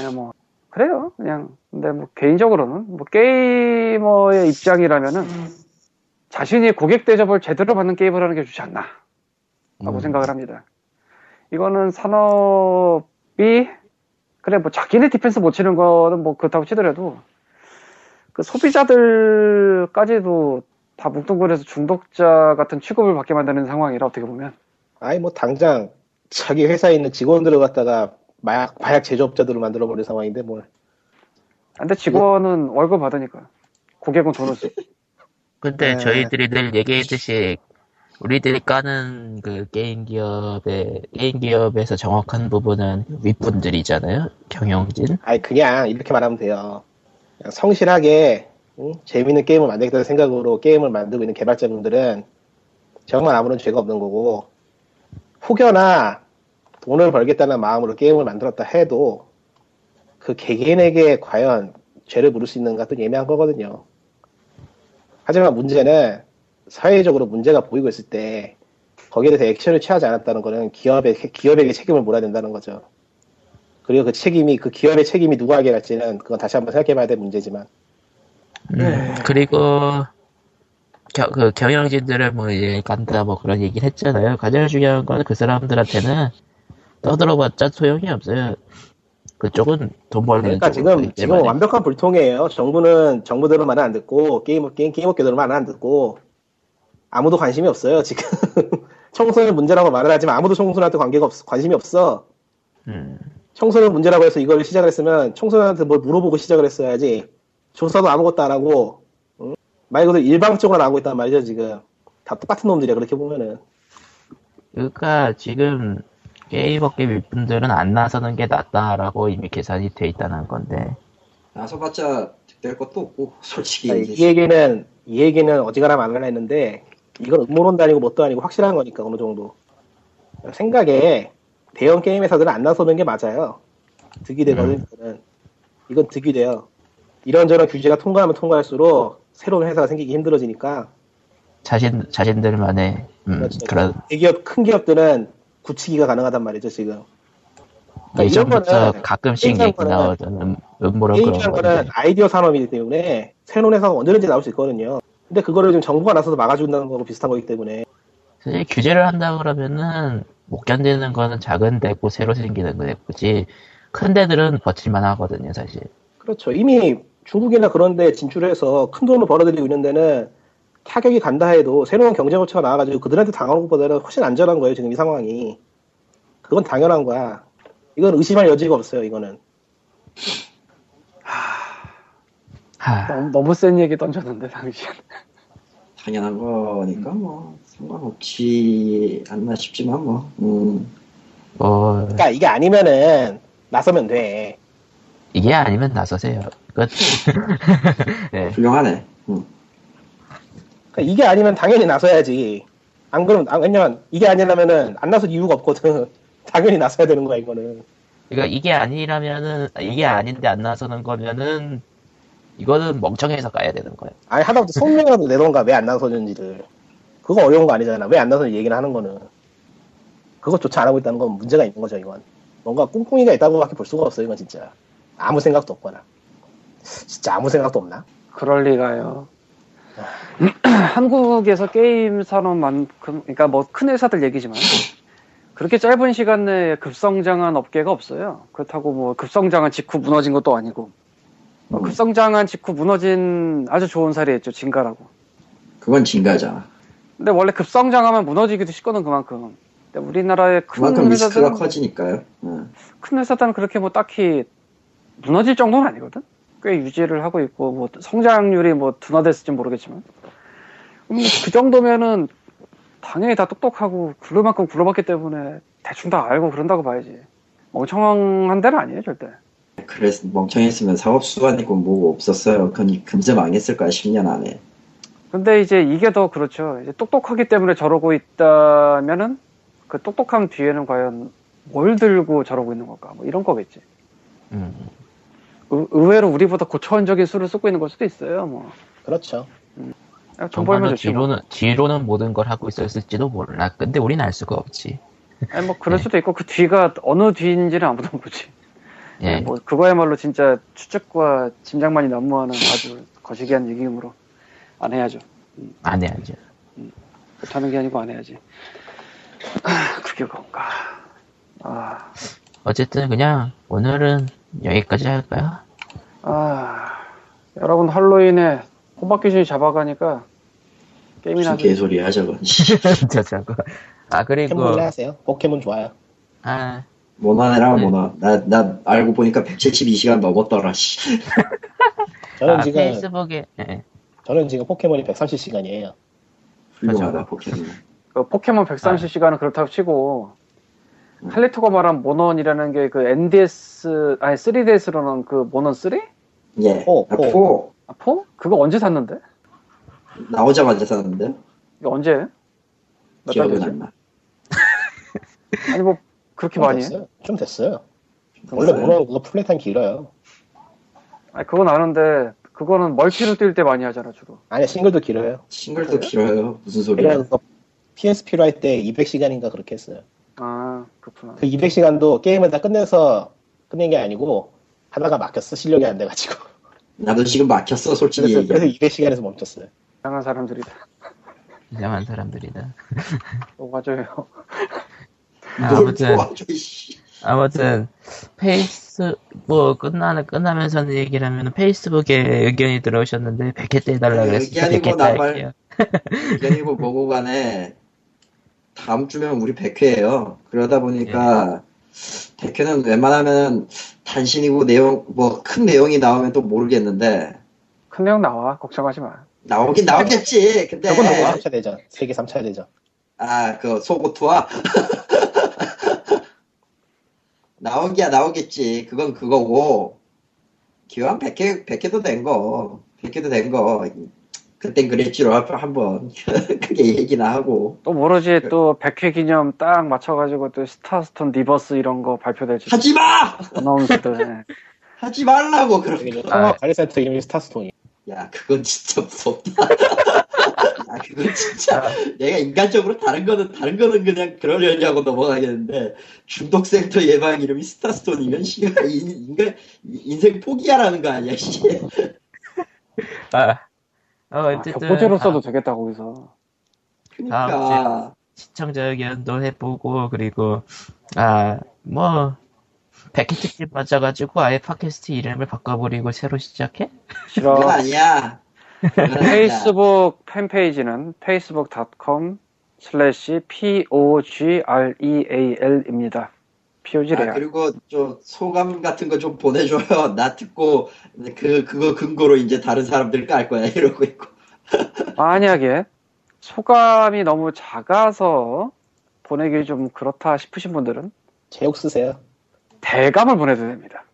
Speaker 3: 예, 뭐 그래요. 그냥 근데 뭐 개인적으로는 뭐 게이머의 입장이라면은 자신이 고객 대접을 제대로 받는 게임을 하는 게 좋지 않나 라고
Speaker 1: 음.
Speaker 3: 생각을 합니다. 이거는 산업이 그래 뭐 자기네 디펜스 못 치는 거는 뭐 그렇다고 치더라도 그 소비자들까지도 다 묵뚱거려서 중독자 같은 취급을 받게 만드는 상황이라 어떻게 보면
Speaker 5: 아니 뭐 당장 자기 회사에 있는 직원들을 갖다가 마약 마약 제조업자들을 만들어 버린 상황인데 뭘.
Speaker 3: 근데 직원은 월급 받으니까 고객은 돈을 쓰.
Speaker 1: 근데
Speaker 5: 네.
Speaker 1: 저희들이 늘 얘기했듯이 우리들이 까는 그 게임 기업의 게임 기업에서 정확한 부분은 윗분들이잖아요. 경영진.
Speaker 5: 아니 그냥 이렇게 말하면 돼요. 그냥 성실하게 응? 재밌는 게임을 만들겠다는 생각으로 게임을 만들고 있는 개발자분들은 정말 아무런 죄가 없는 거고 혹여나 돈을 벌겠다는 마음으로 게임을 만들었다 해도 그 개개인에게 과연 죄를 물을 수 있는가 또 예매한 거거든요. 하지만 문제는 사회적으로 문제가 보이고 있을 때 거기에 대해서 액션을 취하지 않았다는 거는 기업에, 기업에게 책임을 물어야 된다는 거죠. 그리고 그 책임이, 그 기업의 책임이 누구에게 갈지는 그건 다시 한번 생각해 봐야 될 문제지만.
Speaker 1: 음, 그리고 겨, 그 경영진들을 뭐 이제 간다 뭐 그런 얘기를 했잖아요. 가장 중요한 건 그 사람들한테는 떠들어봤자 소용이 없어요. 그쪽은 돈 벌는
Speaker 5: 그러니까 지금, 지금. 완벽한 불통이에요. 정부는 정부대로 말은 안 듣고, 게임, 게임, 게임 업계대로 말은 안 듣고, 아무도 관심이 없어요, 지금. 청소년 문제라고 말을 하지만 아무도 청소년한테 관계가 없, 관심이 없어.
Speaker 1: 음,
Speaker 5: 청소년 문제라고 해서 이걸 시작을 했으면 청소년한테 뭘 물어보고 시작을 했어야지. 조사도 아무것도 안 하고, 응? 말 그대로 일방적으로 나오고 있단 말이죠, 지금. 다 똑같은 놈들이야, 그렇게 보면은.
Speaker 1: 그러니까 지금 게임업계 윗분들은 안 나서는 게 낫다라고 이미 계산이 돼 있다는 건데
Speaker 2: 나서봤자 될 것도 없고 솔직히
Speaker 5: 아니. 이 얘기는 이 얘기는 어지간하면 말을 했는데 이건 음모론도 아니고 뭣도 아니고 확실한 거니까 어느 정도 생각에 대형 게임 회사들은 안 나서는 게 맞아요. 득이 되거든.
Speaker 1: 음.
Speaker 5: 이건 득이 돼요. 이런저런 규제가 통과하면 통과할수록 새로운 회사가 생기기 힘들어지니까
Speaker 1: 자신 자신들만의 음,
Speaker 5: 그렇죠.
Speaker 1: 그런
Speaker 5: 대기업 큰 기업들은 굳히기가 가능하단 말이죠 지금. 그러니까
Speaker 1: 예전부터
Speaker 5: 거는
Speaker 1: 가끔씩 얘기
Speaker 5: 거는
Speaker 1: 나오던 음, 음모론 그런
Speaker 5: 게임이란
Speaker 1: 건데
Speaker 5: 거는 아이디어 산업이기 때문에 새로운 회사가 언제든지 나올 수 있거든요. 근데 그거를 지금 정부가 나서서 막아준다는 거고 비슷한 거기 때문에
Speaker 1: 사실 규제를 한다 그러면은 못 견디는 거는 작은 데고 새로 생기는 거지 큰 데들은 버틸만 하거든요 사실
Speaker 5: 그렇죠. 이미 중국이나 그런 데 진출해서 큰 돈을 벌어들이고 있는 데는 타격이 간다 해도 새로운 경쟁업체가 나와가지고 그들한테 당하는 것보다는 훨씬 안전한 거예요, 지금 이 상황이. 그건 당연한 거야. 이건 의심할 여지가 없어요, 이거는.
Speaker 1: 하
Speaker 3: 너무, 너무 센 얘기 던졌는데 당신.
Speaker 2: 당연한 거니까 뭐 상관없지 않나 싶지만 뭐 음,
Speaker 1: 뭐
Speaker 5: 그러니까 이게 아니면은 나서면 돼.
Speaker 1: 이게 아니면 나서세요 끝 네.
Speaker 2: 훌륭하네. 음.
Speaker 5: 그러니까 이게 아니면 당연히 나서야지. 안 그러면, 아, 왜냐면 이게 아니라면은 안 나설 이유가 없거든. 당연히 나서야 되는 거야, 이거는.
Speaker 1: 그러니까 이게 아니라면은 이게 아닌데 안 나서는 거면은 이거는 멍청해서 가야 되는 거예요
Speaker 5: 아니, 하다못해 성명이라도 내던가 왜 안 나서는지를. 그거 어려운 거 아니잖아. 왜 안 나서는 얘기를 하는 거는. 그것조차 안 하고 있다는 건 문제가 있는 거죠, 이건. 뭔가 꿍꿍이가 있다고밖에 볼 수가 없어요, 이건 진짜. 아무 생각도 없거나. 진짜 아무 생각도 없나?
Speaker 3: 그럴 리가요. 한국에서 게임 산업만큼, 그러니까 뭐 큰 회사들 얘기지만 그렇게 짧은 시간 내에 급성장한 업계가 없어요. 그렇다고 뭐 급성장한 직후 무너진 것도 아니고 뭐
Speaker 2: 음.
Speaker 3: 급성장한 직후 무너진 아주 좋은 사례 있죠. 진가라고.
Speaker 2: 그건 진가잖아.
Speaker 3: 근데 원래 급성장하면 무너지기도 쉽거든 그만큼. 근데 우리나라의 큰
Speaker 2: 그만큼 리스크가
Speaker 3: 회사들은
Speaker 2: 커지니까요. 음.
Speaker 3: 큰 회사들은 그렇게 뭐 딱히 무너질 정도는 아니거든. 꽤 유지를 하고 있고 뭐 성장률이 뭐 둔화됐을지 모르겠지만 음, 그 정도면은 당연히 다 똑똑하고 굴러 만큼 굴러봤기 때문에 대충 다 알고 그런다고 봐야지. 멍청한 데는 아니에요 절대.
Speaker 2: 그래서 멍청했으면 사업 수완 있고 뭐 없었어요. 그건 금세 망했을 거야 10년 안에.
Speaker 3: 근데 이제 이게 더 그렇죠. 이제 똑똑하기 때문에 저러고 있다면은 그 똑똑함 뒤에는 과연 뭘 들고 저러고 있는 걸까? 뭐 이런 거겠지.
Speaker 1: 음.
Speaker 3: 의- 의외로 우리보다 고차원적인 수를 쓰고 있는 걸 수도 있어요. 뭐.
Speaker 5: 그렇죠.
Speaker 3: 아, 돈 벌면
Speaker 1: 정말로
Speaker 3: 좋지. 뭐.
Speaker 1: 뒤로는 뒤로는 모든 걸 하고 있었을지도 몰라 근데 우린 알 수가 없지
Speaker 3: 아니, 뭐 그럴
Speaker 1: 네.
Speaker 3: 수도 있고 그 뒤가 어느 뒤인지는 아무도 모르지.
Speaker 1: 예
Speaker 3: 뭐 그거야말로 진짜 추측과 짐작만이 난무하는 아주 거시기한 얘기이므로 안 해야죠.
Speaker 1: 안 해야죠
Speaker 3: 못하는 게 아니고 안 해야지. 아, 그게 뭔가. 아,
Speaker 1: 어쨌든 그냥 오늘은 여기까지 할까요?
Speaker 3: 아, 여러분 할로윈에 호박 귀신이 잡아가니까 게임이나
Speaker 2: 무슨 개소리야 저건.
Speaker 1: 저 저거 아 그리고
Speaker 5: 포켓몬 하세요. 포켓몬 좋아요.
Speaker 1: 아
Speaker 2: 모나네라
Speaker 1: 네.
Speaker 2: 모나. 나, 나 알고 보니까 172시간 넘었더라. 씨.
Speaker 5: 저는
Speaker 1: 아,
Speaker 5: 지금
Speaker 1: 페이스북에 예.
Speaker 5: 저는 지금 포켓몬이 130시간이에요.
Speaker 2: 훌륭하다 포켓몬.
Speaker 3: 그 포켓몬 130시간은 그렇다고 치고
Speaker 2: 음.
Speaker 3: 칼리토가 말한 모넌이라는 게 그 NDS 아니 3DS로는 그 모넌 3?
Speaker 2: 예.
Speaker 5: 오,
Speaker 2: 아,
Speaker 5: 오.
Speaker 2: 포
Speaker 3: 아, 4? 그거 언제 샀는데?
Speaker 2: 나오자마자 샀는데
Speaker 3: 이거 언제? 달이지?
Speaker 2: 안 나.
Speaker 3: 아니 뭐 그렇게
Speaker 5: 좀
Speaker 3: 많이 해?
Speaker 5: 됐어요. 좀 됐어요. 원래
Speaker 2: 됐어요?
Speaker 5: 몬헌은 그거 playtime 길어요.
Speaker 3: 아니 그건 아는데 그거는 멀티로 뛸 때 많이 하잖아 주로.
Speaker 5: 아니 싱글도 길어요.
Speaker 2: 싱글도 길어요. 무슨 소리야?
Speaker 5: PSP로 할 때 200시간인가 그렇게 했어요.
Speaker 3: 아 그렇구나.
Speaker 5: 그 200시간도 게임을 다 끝내서 끝낸 게 아니고 하다가 막혔어 실력이 안 돼가지고
Speaker 2: 나도 지금 막혔어 솔직히
Speaker 5: 그래서, 그래서
Speaker 2: 얘기해.
Speaker 5: 200시간에서 멈췄어요.
Speaker 3: 이상한 사람들이다.
Speaker 1: 이상한 사람들이다
Speaker 3: 어, 맞아요.
Speaker 1: 아,
Speaker 2: 뭘
Speaker 1: 아무튼. 아무튼 페이스 뭐 끝나는 끝나면서는 얘기를 하면 페이스북에 의견이 들어오셨는데 100회 때 해달라 그랬으니까
Speaker 2: 의견이고
Speaker 1: 100회 때
Speaker 2: 나발- 의견이고 뭐고 간에 다음 주면 우리 100회예요. 그러다 보니까 100회는 웬만하면 단신이고 내용 뭐 큰 내용이 나오면 또 모르겠는데
Speaker 3: 큰 내용 나와 걱정하지 마.
Speaker 2: 나오긴 나오겠지. 근데
Speaker 3: 저건 누구야?
Speaker 5: 3차 대전 세계 3차 대전
Speaker 2: 아그 소고투와 나오기야 나오겠지. 그건 그거고. 기왕 100회, 100회도 된 거. 100회도 된 거. 그땐 그랬지로 한번 크게 얘기나 하고.
Speaker 3: 또 모르지 또 100회 기념 딱 맞춰가지고 또 스타스톤 리버스 이런 거 발표될지
Speaker 2: 하지 마!
Speaker 3: 아나운서들 네.
Speaker 2: 하지 말라고, 그런 거.
Speaker 5: 아, 가리센터 이름이 스타스톤이.
Speaker 2: 야, 그건 진짜 무섭다. 야, 그건 진짜, 내가 인간적으로 다른 거는, 다른 거는 그냥 그러려냐고 넘어가겠는데, 중독센터 예방 이름이 스타스톤이면, 씨, 인- 인간, 인생 포기하라는 거 아니야, 씨.
Speaker 1: 아, 어,
Speaker 3: 아,
Speaker 1: 어쨌든 다-
Speaker 3: 써도 되겠다 거기서
Speaker 2: 그러니까,
Speaker 1: 시청자 의견도 해보고 그리고 아 뭐 백회 특집 맞아가지고 아예 팟캐스트 이름을 바꿔버리고 새로 시작해?
Speaker 3: 싫어
Speaker 2: 그건 아니야. 그건 아니야.
Speaker 3: 페이스북 팬페이지는 facebook.com slash pogreal입니다 POG래요
Speaker 2: 아, 그리고 좀 소감 같은 거 좀 보내줘요. 나 듣고 그 그거 근거로 이제 다른 사람들 깔 거야 이러고 있고.
Speaker 3: 만약에 소감이 너무 작아서 보내기 좀 그렇다 싶으신 분들은
Speaker 5: 제욕 쓰세요.
Speaker 3: 대감을 보내도 됩니다.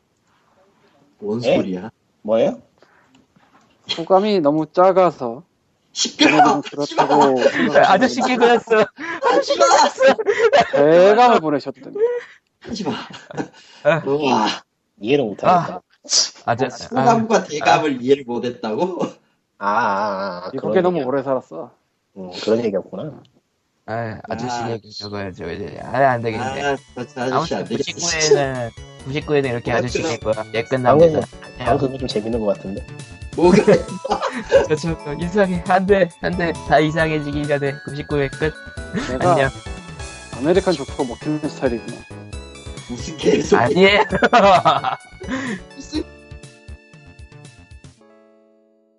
Speaker 2: 뭔
Speaker 5: 에?
Speaker 2: 소리야?
Speaker 5: 뭐예요?
Speaker 3: 소감이 너무 작아서
Speaker 2: 시끄러.
Speaker 3: 좀 그렇다고
Speaker 1: 아저씨 개그였어.
Speaker 2: 하지 마.
Speaker 3: 대감을 됩니다.
Speaker 2: 하지 마.
Speaker 1: 아.
Speaker 2: 와,
Speaker 5: 이해를 못하니까.
Speaker 1: 아저씨. 아,
Speaker 2: 소감과 대감을 이해를 못했다고?
Speaker 5: 아, 아, 아.
Speaker 3: 미국에 너무 오래 살았어.
Speaker 5: 음, 그런 얘기였구나.
Speaker 1: 아, 아저씨
Speaker 2: 아,
Speaker 1: 얘기 적어야죠. 이제. 아, 안 되겠네.
Speaker 2: 아, 저 아저씨 안 되겠어.
Speaker 1: 99회는 99회는 이렇게 아저씨 개그가 예 끝납니다.
Speaker 5: 방금 좀 재밌는 것 같은데.
Speaker 2: 뭐가
Speaker 1: 그렇죠. 이상해. 안 돼. 안 돼. 다 이상해지기 전에 99회 끝. 안녕.
Speaker 3: American joke가 먹히는 스타일이구나.
Speaker 2: 무슨 개소리?
Speaker 1: 아니에요.
Speaker 2: 무슨